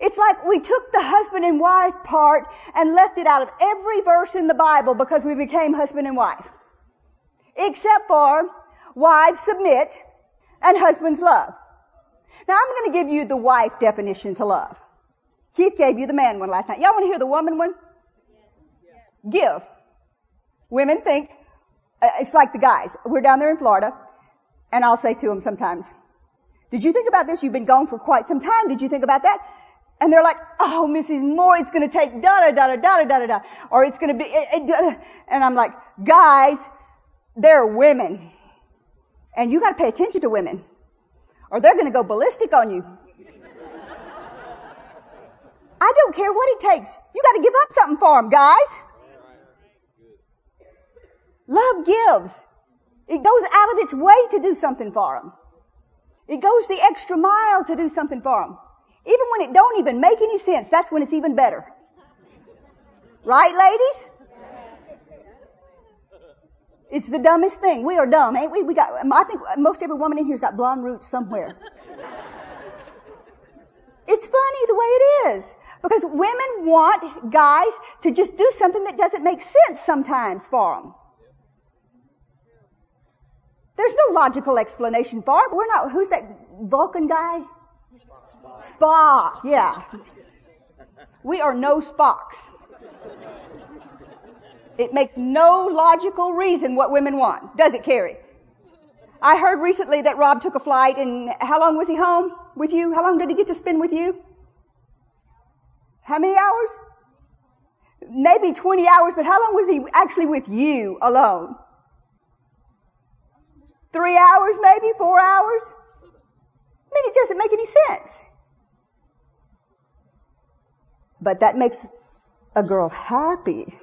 It's like we took the husband and wife part and left it out of every verse in the Bible because we became husband and wife. Except for wives submit and husbands love. Now I'm going to give you the wife definition to love. Keith gave you the man one last night. Y'all want to hear the woman one? Give. Women think, uh, it's like the guys. We're down there in Florida, and I'll say to them sometimes, did you think about this? You've been gone for quite some time. Did you think about that? And they're like, oh, Mrs. Moore, it's going to take da da da da da da da or it's going to be, it, it, and I'm like, guys, they're women, and you got to pay attention to women, or they're going to go ballistic on you. I don't care what it takes. You got to give up something for them, guys. Love gives. It goes out of its way to do something for them. It goes the extra mile to do something for them. Even when it don't even make any sense, that's when it's even better. Right, ladies? It's the dumbest thing. We are dumb, ain't we? We got, I think most every woman in here's got blonde roots somewhere. It's funny the way it is. Because women want guys to just do something that doesn't make sense sometimes for them. There's no logical explanation for it. We're not, who's that Vulcan guy? Spock. Spock, yeah. We are no Spocks. It makes no logical reason what women want, does it, Carrie? I heard recently that Rob took a flight and how long was he home with you? How long did he get to spend with you? How many hours? Maybe 20 hours, but how long was he actually with you alone? Three hours maybe? Four hours? I mean, it doesn't make any sense. But that makes a girl happy.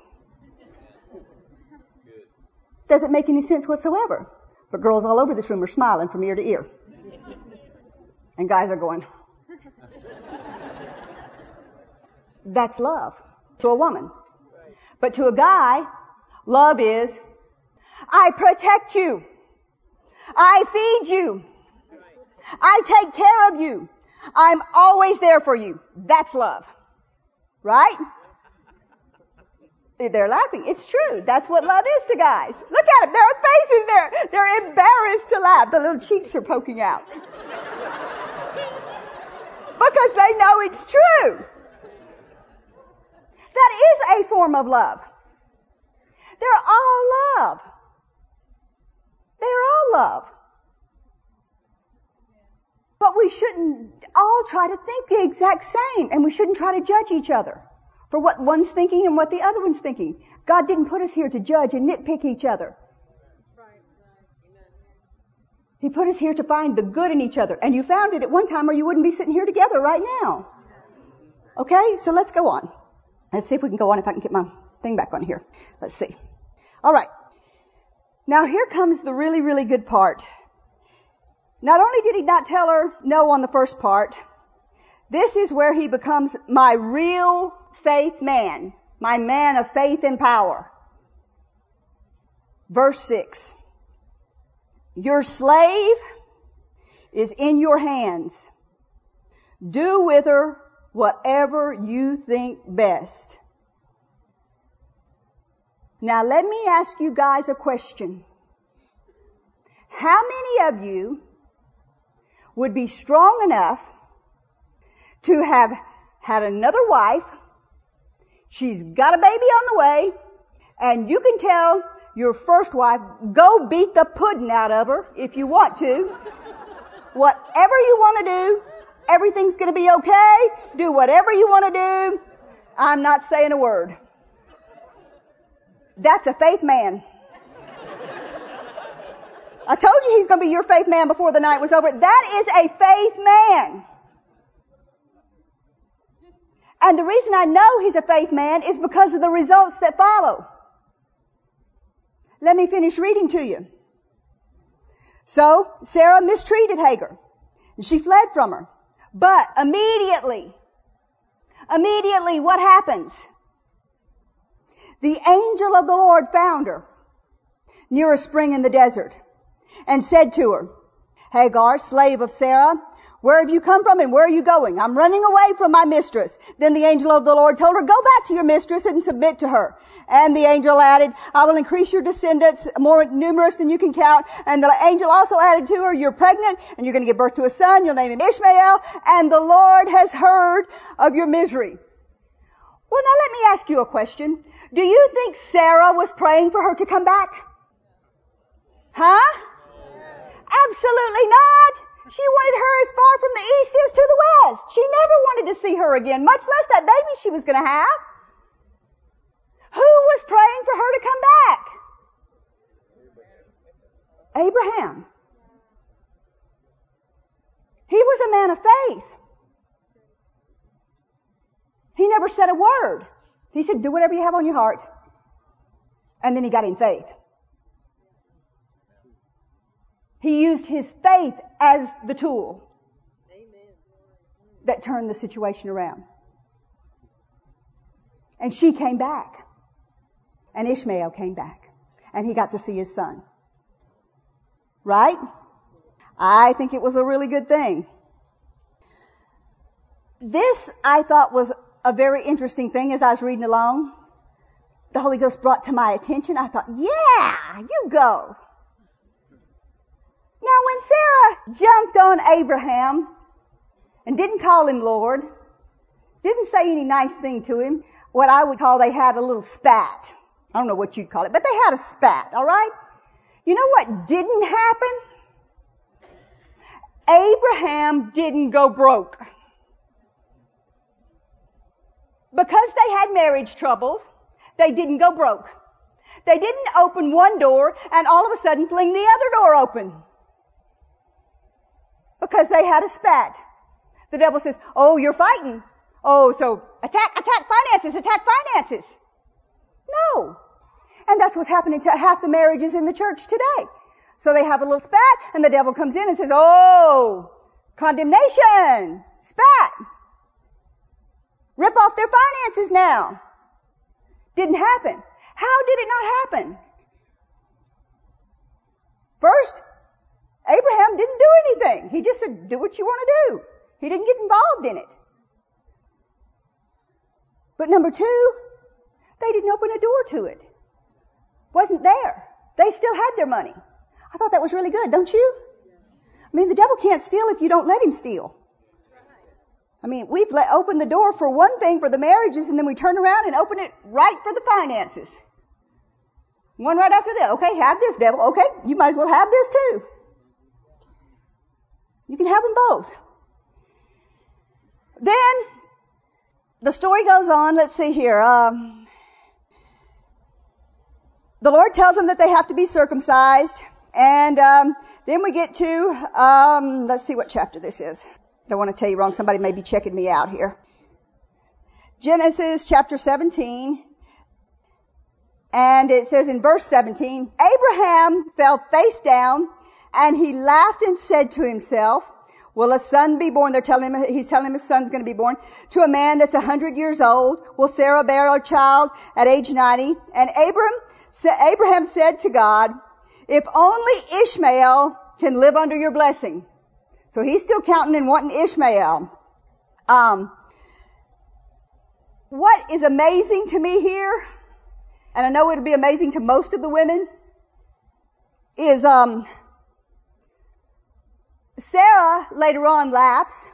Doesn't make any sense whatsoever. But girls all over this room are smiling from ear to ear. And guys are going, that's love to a woman. But to a guy, love is, I protect you. I feed you. I take care of you. I'm always there for you. That's love. Right? They're laughing. It's true. That's what love is to guys. Look at them. There are faces there. They're embarrassed to laugh. The little cheeks are poking out. because they know it's true. That is a form of love. They're all love. They're all love. But we shouldn't all try to think the exact same, and we shouldn't try to judge each other for what one's thinking and what the other one's thinking. God didn't put us here to judge and nitpick each other. He put us here to find the good in each other. And you found it at one time or you wouldn't be sitting here together right now. Okay, so let's go on. Let's see if we can go on if I can get my thing back on here. Let's see. Alright. Now here comes the really, really good part. Not only did he not tell her no on the first part, this is where he becomes my real faith man, my man of faith and power. Verse 6. Your slave is in your hands. Do with her whatever you think best. Now let me ask you guys a question. How many of you would be strong enough to have had another wife. She's got a baby on the way and you can tell your first wife, go beat the pudding out of her if you want to. Whatever you want to do, everything's going to be okay. Do whatever you want to do. I'm not saying a word. That's a faith man. I told you he's going to be your faith man before the night was over. That is a faith man. And the reason I know he's a faith man is because of the results that follow. Let me finish reading to you. So, Sarah mistreated Hagar. And she fled from her. But immediately, immediately what happens? The angel of the Lord found her near a spring in the desert and said to her, Hagar, slave of Sarah, where have you come from and where are you going? I'm running away from my mistress. Then the angel of the Lord told her, go back to your mistress and submit to her. And the angel added, I will increase your descendants more numerous than you can count. And the angel also added to her, you're pregnant and you're going to give birth to a son. You'll name him Ishmael. And the Lord has heard of your misery. Well, now let me ask you a question. Do you think Sarah was praying for her to come back? Huh? Absolutely not. She wanted her as far from the east as to the west. She never wanted to see her again, much less that baby she was going to have. Who was praying for her to come back? Abraham. He was a man of faith. He never said a word. He said, do whatever you have on your heart. And then he got in faith. He used his faith as the tool that turned the situation around. And she came back. And Ishmael came back. And he got to see his son. Right? I think it was a really good thing. This I thought was a very interesting thing as I was reading along. The Holy Ghost brought to my attention. I thought, yeah, you go. Now when Sarah jumped on Abraham and didn't call him Lord, didn't say any nice thing to him, what I would call they had a little spat. I don't know what you'd call it, but they had a spat, alright? You know what didn't happen? Abraham didn't go broke. because they had marriage troubles, they didn't go broke. They didn't open one door and all of a sudden fling the other door open. Because they had a spat. The devil says, oh, you're fighting. Oh, so attack, attack finances, attack finances. No. And that's what's happening to half the marriages in the church today. So they have a little spat and the devil comes in and says, oh, condemnation, spat. Rip off their finances now. Didn't happen. How did it not happen? First, Abraham didn't do anything. He just said, do what you want to do. He didn't get involved in it. But number two, they didn't open a door to it. Wasn't there. They still had their money. I thought that was really good, don't you? I mean, the devil can't steal if you don't let him steal. I mean, we've let, opened the door for one thing for the marriages and then we turn around and open it right for the finances. One right after the Okay, have this devil. Okay, you might as well have this too. You can have them both. Then, the story goes on. Let's see here. Um, the Lord tells them that they have to be circumcised. And um, then we get to, um, let's see what chapter this is. I Don't want to tell you wrong. Somebody may be checking me out here. Genesis chapter 17. And it says in verse 17, Abraham fell face down and he laughed and said to himself, Will a son be born? They're telling him, he's telling him his son's going to be born to a man that's a hundred years old. Will Sarah bear a child at age 90? And Abraham, Abraham said to God, if only Ishmael can live under your blessing. So he's still counting and wanting Ishmael. Um, what is amazing to me here, and I know it'll be amazing to most of the women, is um, Sarah later on laughs,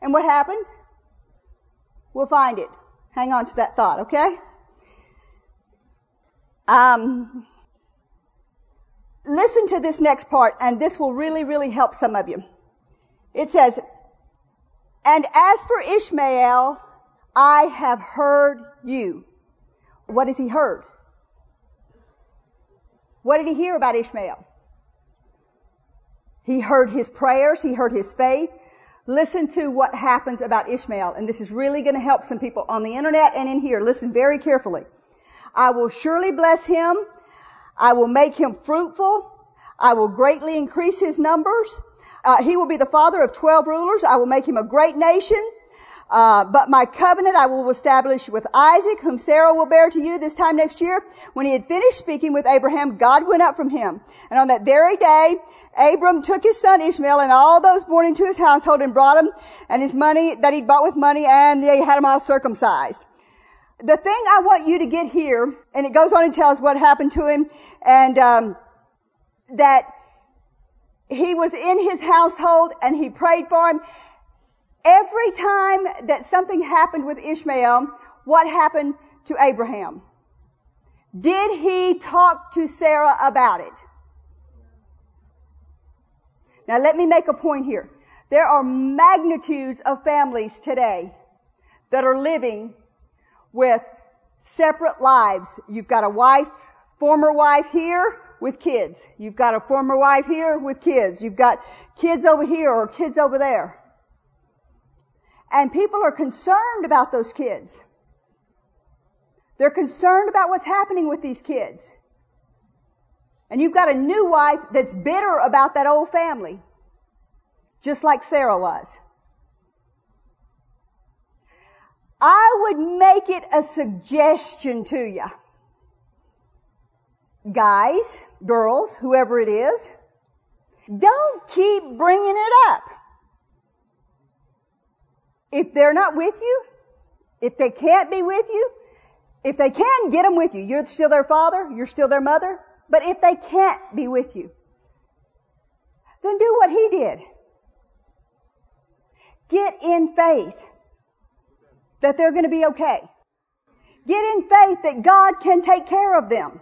and what happens? We'll find it. Hang on to that thought, okay? Um, listen to this next part, and this will really, really help some of you. It says, and as for Ishmael, I have heard you. What has he heard? What did he hear about Ishmael? He heard his prayers. He heard his faith. Listen to what happens about Ishmael. And this is really going to help some people on the internet and in here. Listen very carefully. I will surely bless him. I will make him fruitful. I will greatly increase his numbers. Uh, he will be the father of twelve rulers. I will make him a great nation. Uh, but my covenant I will establish with Isaac, whom Sarah will bear to you this time next year. When he had finished speaking with Abraham, God went up from him. And on that very day, Abram took his son Ishmael and all those born into his household and brought him and his money that he'd bought with money and they had him all circumcised. The thing I want you to get here, and it goes on and tells what happened to him, and um, that he was in his household and he prayed for him. Every time that something happened with Ishmael, what happened to Abraham? Did he talk to Sarah about it? Now let me make a point here. There are magnitudes of families today that are living with separate lives. You've got a wife, former wife here with kids. You've got a former wife here with kids. You've got kids over here or kids over there. And people are concerned about those kids. They're concerned about what's happening with these kids. And you've got a new wife that's bitter about that old family. Just like Sarah was. I would make it a suggestion to you. Guys, girls, whoever it is, don't keep bringing it up. If they're not with you, if they can't be with you, if they can, get them with you. You're still their father, you're still their mother. But if they can't be with you, then do what he did. Get in faith that they're going to be okay. Get in faith that God can take care of them.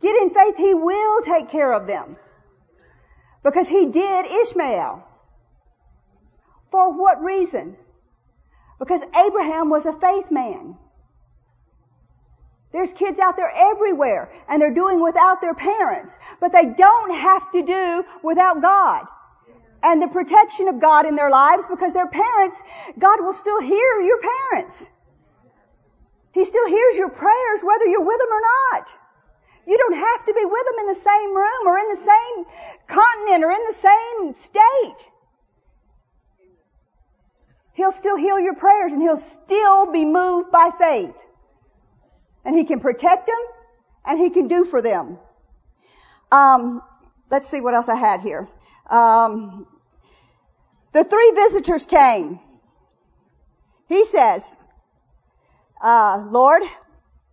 Get in faith He will take care of them. Because He did Ishmael. For what reason? Because Abraham was a faith man. There's kids out there everywhere and they're doing without their parents, but they don't have to do without God and the protection of God in their lives because their parents, God will still hear your parents. He still hears your prayers whether you're with them or not. You don't have to be with them in the same room or in the same continent or in the same state. He'll still heal your prayers and he'll still be moved by faith. And he can protect them and he can do for them. Um, let's see what else I had here. Um, the three visitors came. He says, uh, Lord,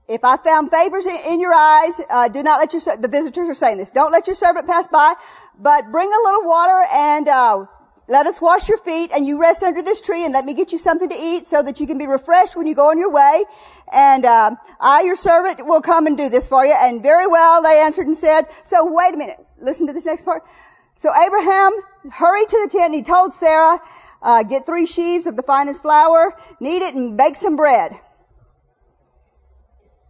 if I found favors in, your eyes, uh, do not let your, the visitors are saying this, don't let your servant pass by, but bring a little water and, uh, let us wash your feet and you rest under this tree and let me get you something to eat so that you can be refreshed when you go on your way. And, uh, I, your servant, will come and do this for you. And very well, they answered and said, so wait a minute. Listen to this next part. So Abraham hurried to the tent and he told Sarah, uh, get three sheaves of the finest flour, knead it and bake some bread.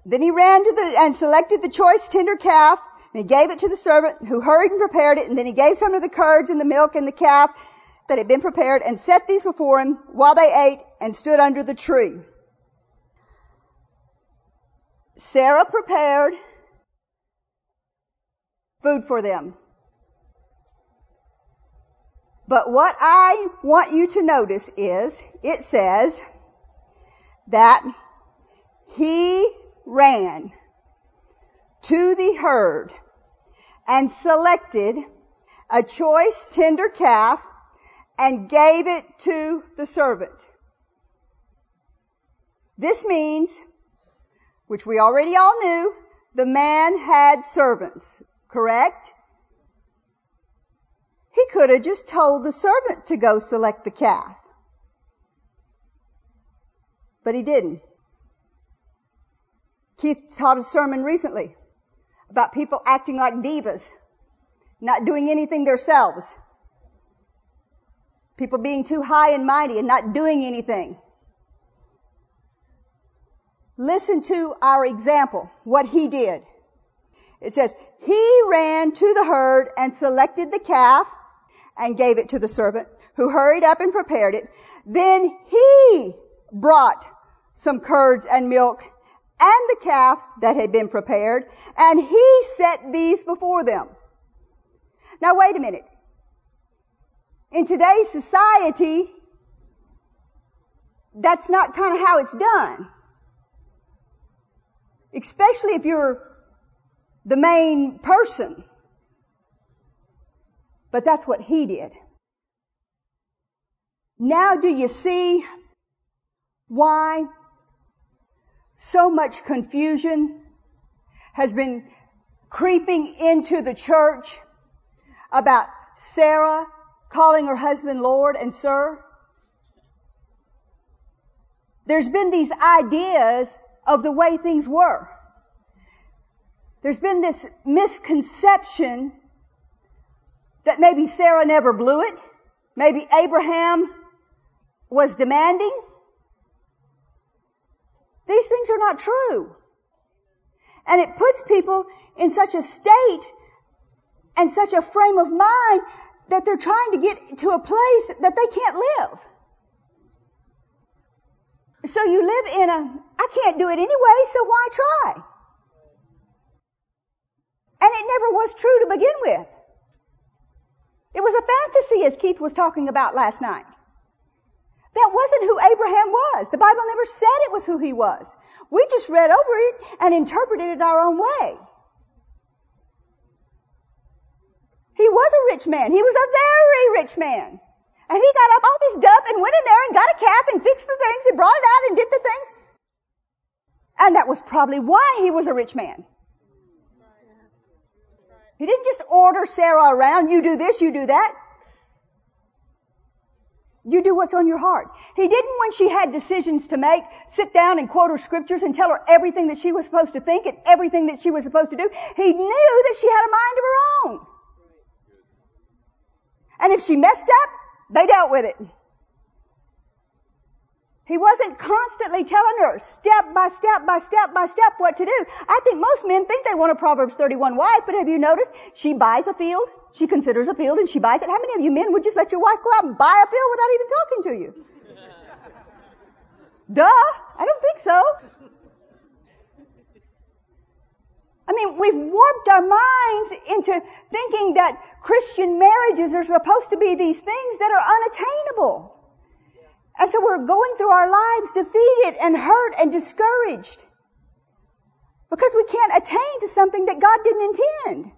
Then he ran to the, and selected the choice tender calf, and he gave it to the servant who hurried and prepared it, and then he gave some of the curds and the milk and the calf that had been prepared and set these before him while they ate and stood under the tree. Sarah prepared food for them. But what I want you to notice is, it says that he ran to the herd and selected a choice tender calf and gave it to the servant. This means, which we already all knew, the man had servants, correct? He could have just told the servant to go select the calf. But he didn't. Keith taught a sermon recently about people acting like divas, not doing anything themselves. People being too high and mighty and not doing anything. Listen to our example, what he did. It says, he ran to the herd and selected the calf and gave it to the servant who hurried up and prepared it. Then he brought some curds and milk and the calf that had been prepared, and he set these before them. Now wait a minute. In today's society, that's not kind of how it's done. Especially if you're the main person. But that's what he did. Now do you see why so much confusion has been creeping into the church about Sarah calling her husband Lord and Sir. There's been these ideas of the way things were. There's been this misconception that maybe Sarah never blew it. Maybe Abraham was demanding. These things are not true. And it puts people in such a state and such a frame of mind that they're trying to get to a place that they can't live. So you live in a, I can't do it anyway, so why try? And it never was true to begin with. It was a fantasy as Keith was talking about last night. That wasn't who Abraham was. The Bible never said it was who he was. We just read over it and interpreted it our own way. He was a rich man. He was a very rich man. And he got up all this stuff and went in there and got a calf and fixed the things and brought it out and did the things. And that was probably why he was a rich man. He didn't just order Sarah around, you do this, you do that. You do what's on your heart. He didn't, when she had decisions to make, sit down and quote her scriptures and tell her everything that she was supposed to think and everything that she was supposed to do. He knew that she had a mind of her own. And if she messed up, they dealt with it. He wasn't constantly telling her step by step by step by step what to do. I think most men think they want a Proverbs 31 wife, but have you noticed she buys a field, she considers a field and she buys it. How many of you men would just let your wife go out and buy a field without even talking to you? Duh. I don't think so. I mean, we've warped our minds into thinking that Christian marriages are supposed to be these things that are unattainable. And so we're going through our lives defeated and hurt and discouraged. Because we can't attain to something that God didn't intend.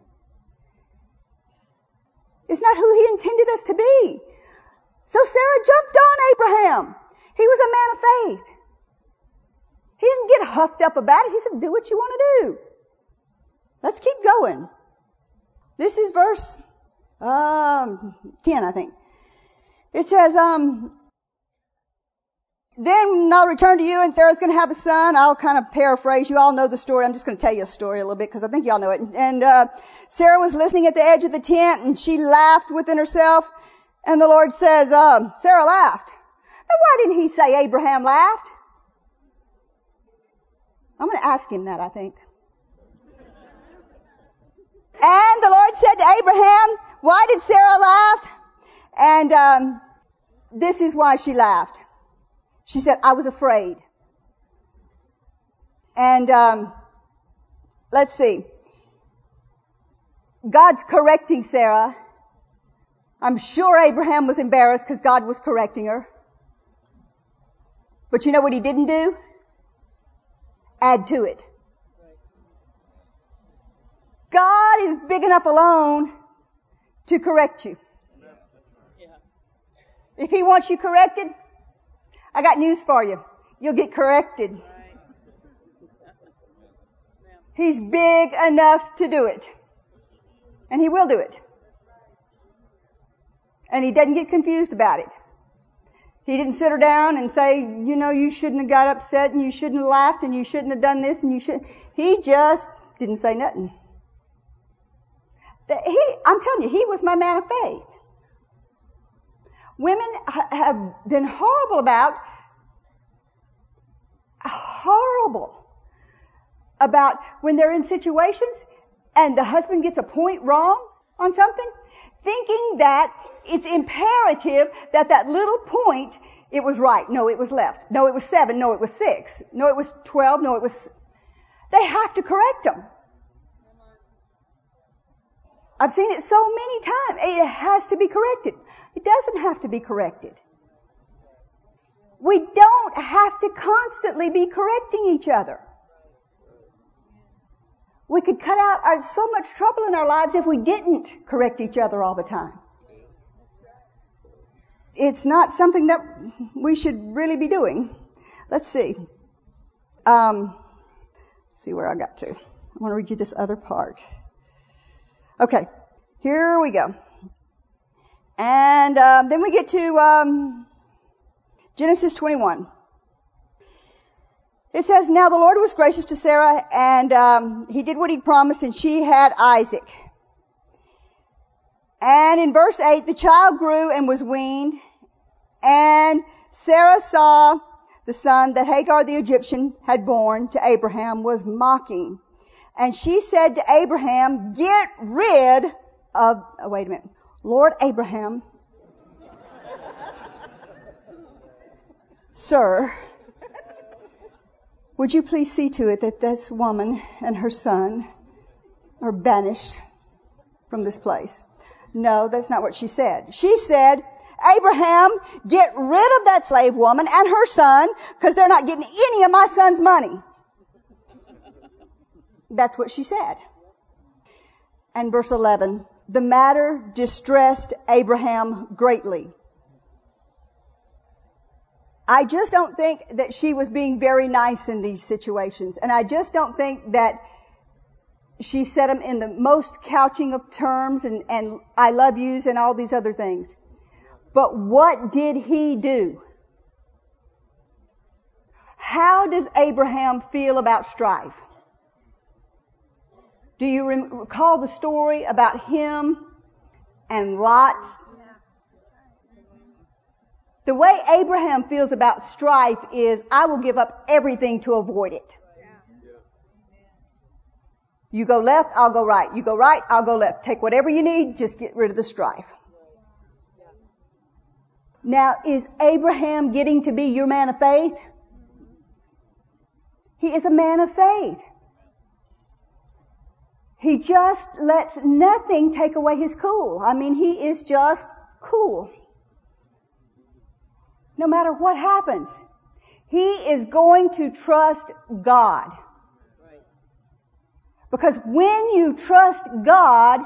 It's not who He intended us to be. So Sarah jumped on Abraham. He was a man of faith. He didn't get huffed up about it. He said, do what you want to do. Let's keep going. This is verse um, 10, I think. It says, um, then I'll return to you and Sarah's going to have a son. I'll kind of paraphrase. You all know the story. I'm just going to tell you a story a little bit because I think y'all know it. And uh, Sarah was listening at the edge of the tent and she laughed within herself. And the Lord says, uh, Sarah laughed. Now why didn't he say Abraham laughed? I'm going to ask him that, I think. And the Lord said to Abraham, why did Sarah laugh? And um, this is why she laughed. She said, I was afraid. And um, let's see. God's correcting Sarah. I'm sure Abraham was embarrassed because God was correcting her. But you know what he didn't do? Add to it. God is big enough alone to correct you. If He wants you corrected, I got news for you. You'll get corrected. He's big enough to do it. And He will do it. And He doesn't get confused about it. He didn't sit her down and say, you know, you shouldn't have got upset and you shouldn't have laughed and you shouldn't have done this and you should. He just didn't say nothing. He, I'm telling you, he was my man of faith. Women have been horrible about, horrible about when they're in situations and the husband gets a point wrong on something, thinking that it's imperative that that little point, it was right. No, it was left. No, it was seven. No, it was six. No, it was twelve. No, it was, they have to correct them. I've seen it so many times. It has to be corrected. It doesn't have to be corrected. We don't have to constantly be correcting each other. We could cut out our, so much trouble in our lives if we didn't correct each other all the time. It's not something that we should really be doing. Let's see. Um, see where I got to. I want to read you this other part. Okay, here we go. And um, then we get to um, Genesis 21. It says, Now the Lord was gracious to Sarah, and um, he did what he promised, and she had Isaac. And in verse 8, the child grew and was weaned, and Sarah saw the son that Hagar the Egyptian had born to Abraham was mocking. And she said to Abraham, get rid of, oh, wait a minute. Lord Abraham, sir, would you please see to it that this woman and her son are banished from this place? No, that's not what she said. She said, Abraham, get rid of that slave woman and her son because they're not getting any of my son's money. That's what she said. And verse 11, the matter distressed Abraham greatly. I just don't think that she was being very nice in these situations. And I just don't think that she said them in the most couching of terms and, and I love yous and all these other things. But what did he do? How does Abraham feel about strife? Do you recall the story about him and Lot? The way Abraham feels about strife is, I will give up everything to avoid it. You go left, I'll go right. You go right, I'll go left. Take whatever you need, just get rid of the strife. Now, is Abraham getting to be your man of faith? He is a man of faith. He just lets nothing take away his cool. I mean, he is just cool. No matter what happens, he is going to trust God. Because when you trust God,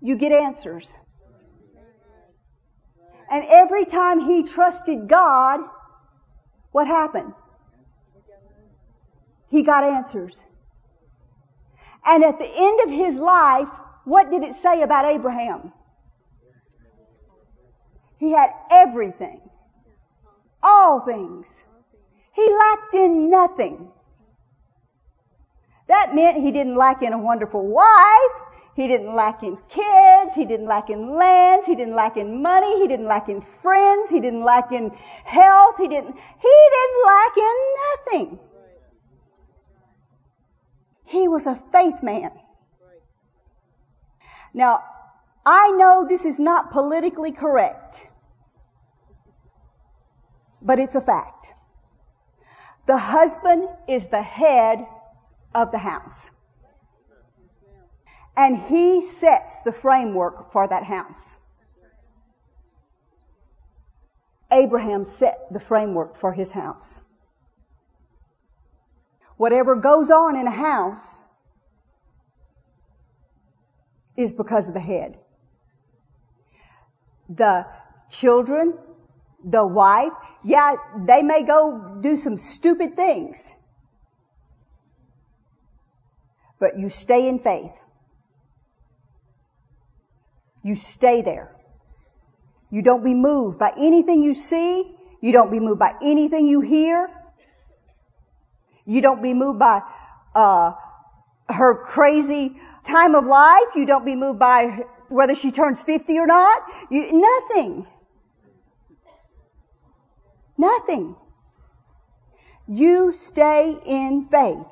you get answers. And every time he trusted God, what happened? He got answers. And at the end of his life, what did it say about Abraham? He had everything. All things. He lacked in nothing. That meant he didn't lack in a wonderful wife. He didn't lack in kids. He didn't lack in lands. He didn't lack in money. He didn't lack in friends. He didn't lack in health. He didn't, he didn't lack in nothing. He was a faith man. Now, I know this is not politically correct, but it's a fact. The husband is the head of the house. And he sets the framework for that house. Abraham set the framework for his house. Whatever goes on in a house is because of the head. The children, the wife, yeah, they may go do some stupid things. But you stay in faith. You stay there. You don't be moved by anything you see. You don't be moved by anything you hear. You don't be moved by uh, her crazy time of life. You don't be moved by whether she turns 50 or not. You, nothing. Nothing. You stay in faith.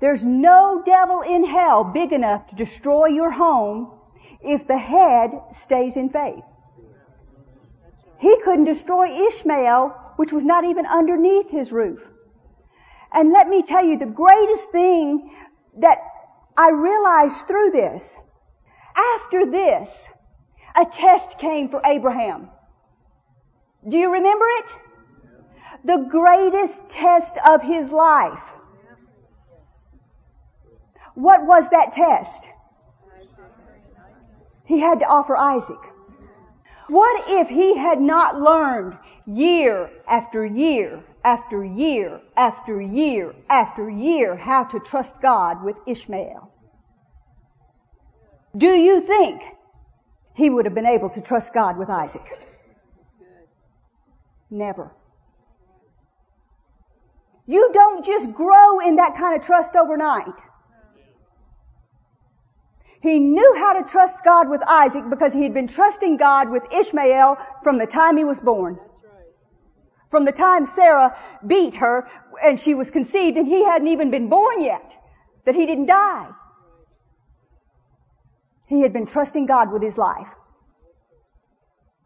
There's no devil in hell big enough to destroy your home if the head stays in faith. He couldn't destroy Ishmael, which was not even underneath his roof. And let me tell you, the greatest thing that I realized through this, after this, a test came for Abraham. Do you remember it? The greatest test of his life. What was that test? He had to offer Isaac. What if he had not learned year after year after year after year after year how to trust God with Ishmael? Do you think he would have been able to trust God with Isaac? Never. You don't just grow in that kind of trust overnight. He knew how to trust God with Isaac because he had been trusting God with Ishmael from the time he was born. From the time Sarah beat her and she was conceived and he hadn't even been born yet, that he didn't die. He had been trusting God with his life.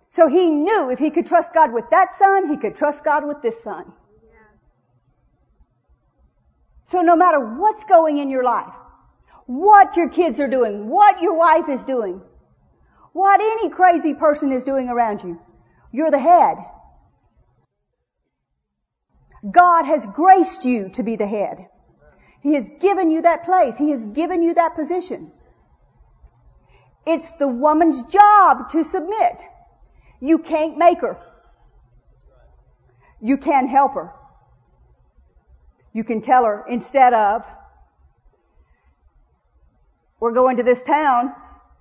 So he knew if he could trust God with that son, he could trust God with this son. So no matter what's going in your life, what your kids are doing, what your wife is doing, what any crazy person is doing around you. You're the head. God has graced you to be the head. He has given you that place. He has given you that position. It's the woman's job to submit. You can't make her. You can help her. You can tell her instead of, we're going to this town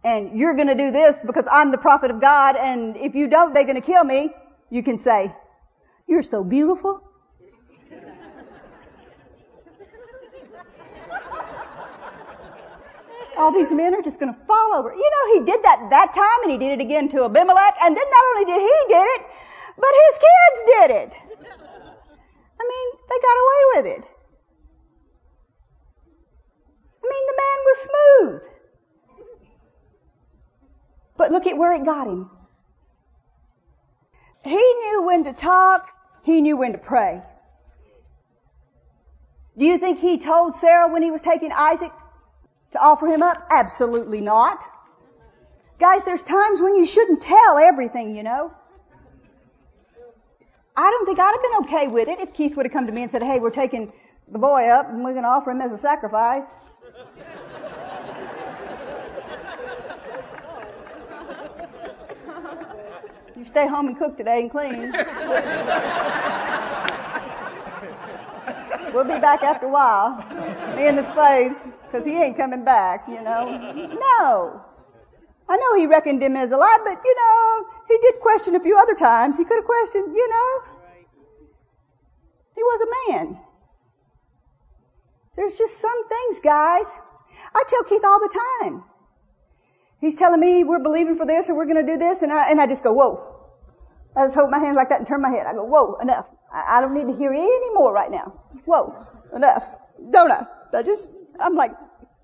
and you're going to do this because I'm the prophet of God and if you don't, they're going to kill me. You can say, you're so beautiful. All these men are just going to fall over. You know, he did that that time and he did it again to Abimelech. And then not only did he did it, but his kids did it. I mean, they got away with it. I mean, the man was smooth. But look at where it got him. He knew when to talk. He knew when to pray. Do you think he told Sarah when he was taking Isaac to offer him up? Absolutely not. Guys, there's times when you shouldn't tell everything, you know. I don't think I'd have been okay with it if Keith would have come to me and said, hey, we're taking the boy up and we're going to offer him as a sacrifice. you stay home and cook today and clean. we'll be back after a while. Me and the slaves, because he ain't coming back, you know. No. I know he reckoned him as alive, but you know, he did question a few other times. He could have questioned, you know. He was a man. There's just some things, guys. I tell Keith all the time. He's telling me we're believing for this or we're going to do this, and I and I just go, whoa. I just hold my hands like that and turn my head. I go, whoa, enough. I, I don't need to hear any more right now. Whoa, enough. Don't I? I just, I'm like,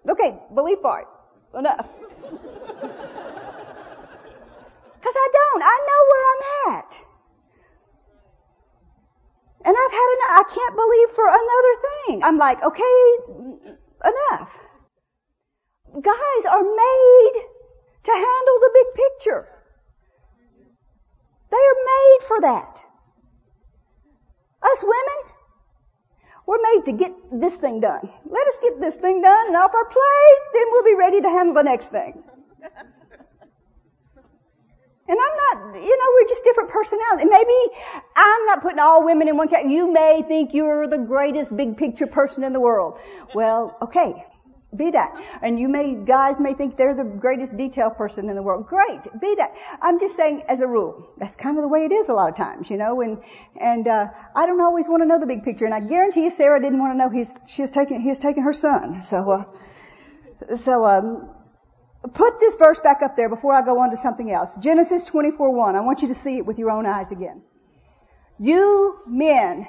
okay, believe for it. Enough. Because I don't. I know where I'm at. And I've had enough. I can't believe for another thing. I'm like, okay, enough. Guys are made to handle the big picture. They are made for that. Us women, we're made to get this thing done. Let us get this thing done and off our plate, then we'll be ready to handle the next thing. And I'm not, you know, we're just different personalities. Maybe I'm not putting all women in one category. You may think you're the greatest big picture person in the world. Well, okay. Be that. And you may, guys may think they're the greatest detail person in the world. Great. Be that. I'm just saying as a rule. That's kind of the way it is a lot of times, you know, and, and, uh, I don't always want to know the big picture. And I guarantee you Sarah didn't want to know he's, she's taking, he's taking her son. So, uh, so, um, Put this verse back up there before I go on to something else. Genesis 24 1. I want you to see it with your own eyes again. You men,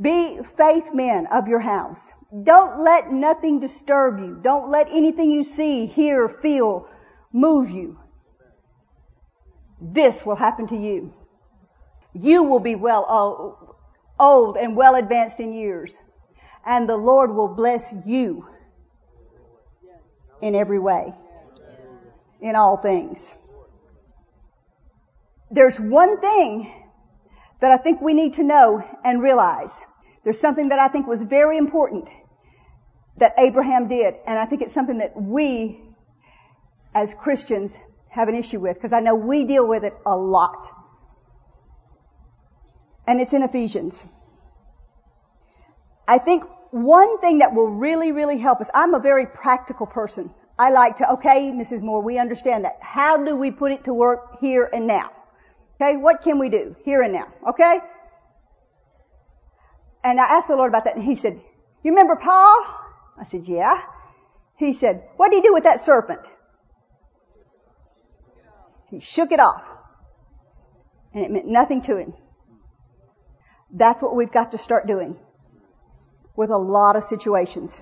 be faith men of your house. Don't let nothing disturb you. Don't let anything you see, hear, feel move you. This will happen to you. You will be well uh, old and well advanced in years. And the Lord will bless you in every way, in all things. There's one thing that I think we need to know and realize. There's something that I think was very important that Abraham did, and I think it's something that we as Christians have an issue with, because I know we deal with it a lot. And it's in Ephesians. I think one thing that will really, really help us, I'm a very practical person. I like to, okay, Mrs. Moore, we understand that. How do we put it to work here and now? Okay, what can we do here and now? Okay? And I asked the Lord about that and he said, you remember Paul? I said, yeah. He said, what did he do with that serpent? He shook it off. And it meant nothing to him. That's what we've got to start doing with a lot of situations.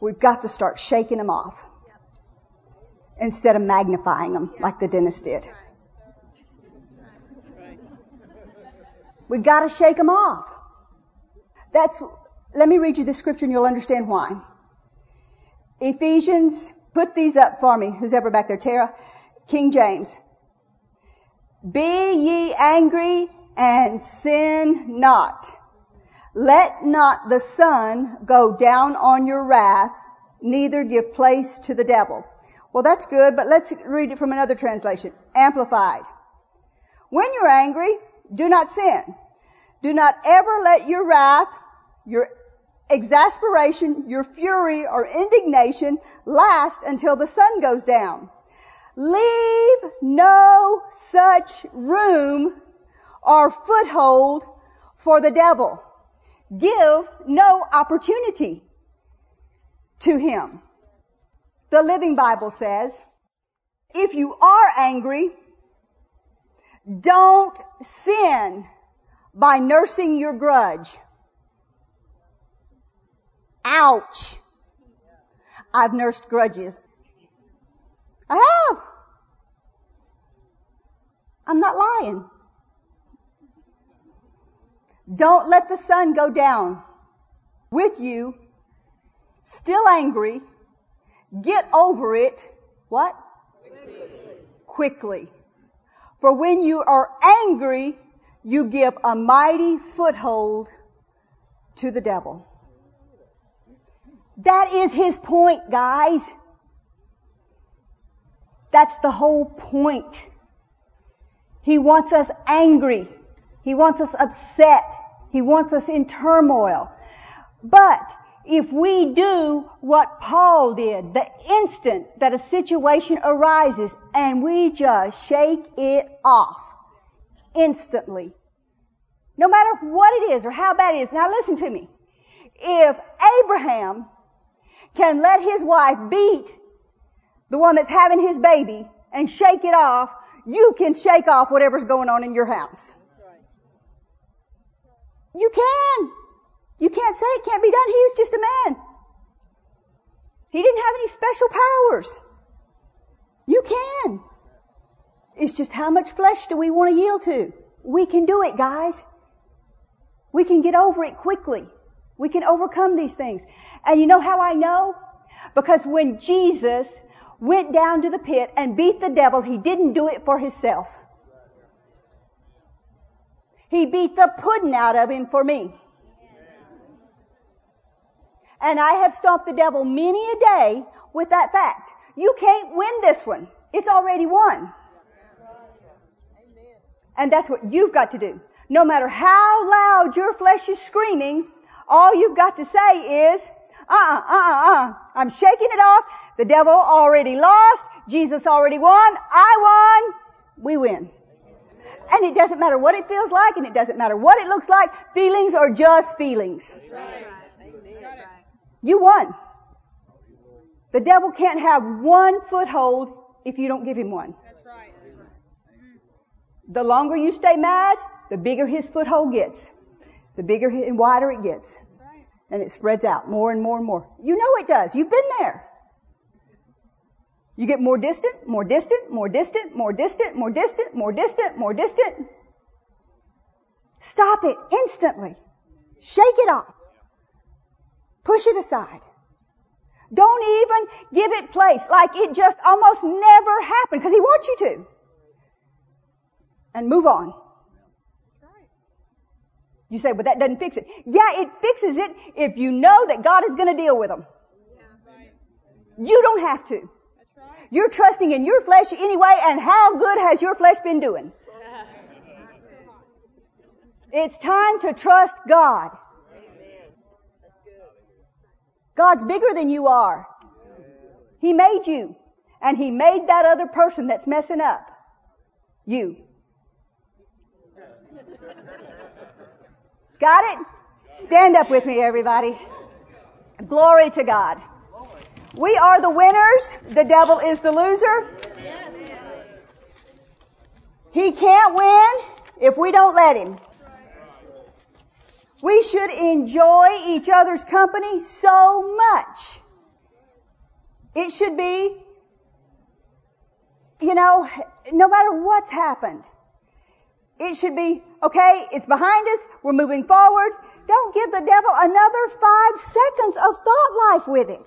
We've got to start shaking them off instead of magnifying them like the dentist did. We've got to shake them off. That's, let me read you the scripture and you'll understand why. Ephesians, put these up for me, who's ever back there, Tara, King James. Be ye angry and sin not. Let not the sun go down on your wrath, neither give place to the devil. Well, that's good, but let's read it from another translation. Amplified. When you're angry, do not sin. Do not ever let your wrath, your exasperation, your fury or indignation last until the sun goes down. Leave no such room or foothold for the devil give no opportunity. to him. The Living Bible says, if you are angry, don't sin by nursing your grudge. Ouch. I've nursed grudges. I have. I'm not lying. Don't let the sun go down with you, still angry. Get over it. What? Quickly. Quickly. For when you are angry, you give a mighty foothold to the devil. That is his point, guys. That's the whole point. He wants us angry. He wants us upset. He wants us in turmoil. But if we do what Paul did, the instant that a situation arises and we just shake it off instantly, no matter what it is or how bad it is. Now listen to me. If Abraham can let his wife beat the one that's having his baby and shake it off, you can shake off whatever's going on in your house. You can. You can't say it can't be done. He was just a man. He didn't have any special powers. You can. It's just how much flesh do we want to yield to? We can do it, guys. We can get over it quickly. We can overcome these things. And you know how I know? Because when Jesus went down to the pit and beat the devil, he didn't do it for himself. He beat the pudding out of him for me. And I have stomped the devil many a day with that fact. You can't win this one. It's already won. And that's what you've got to do. No matter how loud your flesh is screaming, all you've got to say is, uh-uh, uh-uh, uh. I'm shaking it off. The devil already lost. Jesus already won. I won. We win. And it doesn't matter what it feels like and it doesn't matter what it looks like. Feelings are just feelings. You won. The devil can't have one foothold if you don't give him one. The longer you stay mad, the bigger his foothold gets. The bigger and wider it gets. And it spreads out more and more and more. You know it does. You've been there. You get more distant, more distant, more distant, more distant, more distant, more distant, more distant. Stop it instantly. Shake it off. Push it aside. Don't even give it place like it just almost never happened because he wants you to. And move on. You say, but that doesn't fix it. Yeah, it fixes it if you know that God is going to deal with them. You don't have to. You're trusting in your flesh anyway, and how good has your flesh been doing? It's time to trust God. God's bigger than you are. He made you. And He made that other person that's messing up. You. Got it? Stand up with me, everybody. Glory to God. We are the winners. The devil is the loser. He can't win if we don't let him. We should enjoy each other's company so much. It should be, you know, no matter what's happened. It should be, okay, it's behind us, we're moving forward. Don't give the devil another five seconds of thought life with it.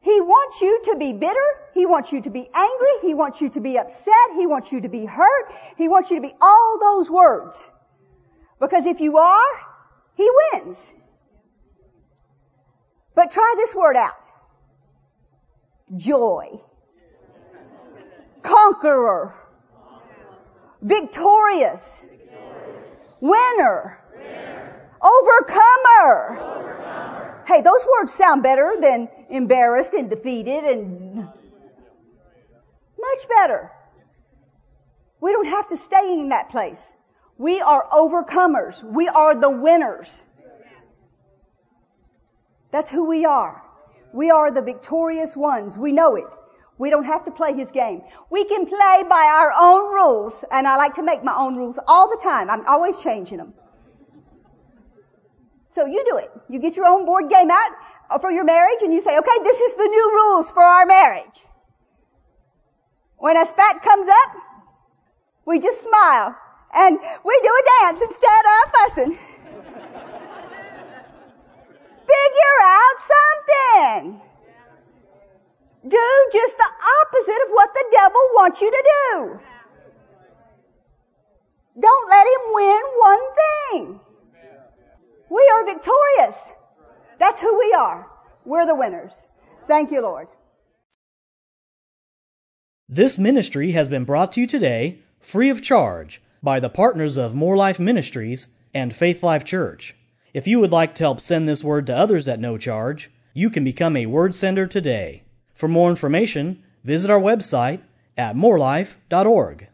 He wants you to be bitter. He wants you to be angry. He wants you to be upset. He wants you to be hurt. He wants you to be all those words. Because if you are, he wins. But try this word out. Joy. Conqueror. Victorious. Winner. Overcomer. Hey, those words sound better than embarrassed and defeated and much better. We don't have to stay in that place. We are overcomers. We are the winners. That's who we are. We are the victorious ones. We know it. We don't have to play his game. We can play by our own rules, and I like to make my own rules all the time. I'm always changing them. So you do it. You get your own board game out for your marriage and you say, okay, this is the new rules for our marriage. When a spat comes up, we just smile and we do a dance instead of fussing. Figure out something. Do just the opposite of what the devil wants you to do. Don't let him win one thing. We are victorious. That's who we are. We're the winners. Thank you, Lord. This ministry has been brought to you today free of charge by the partners of Moore Life Ministries and Faith Life Church. If you would like to help send this word to others at no charge, you can become a word sender today. For more information, visit our website at moorelife.org.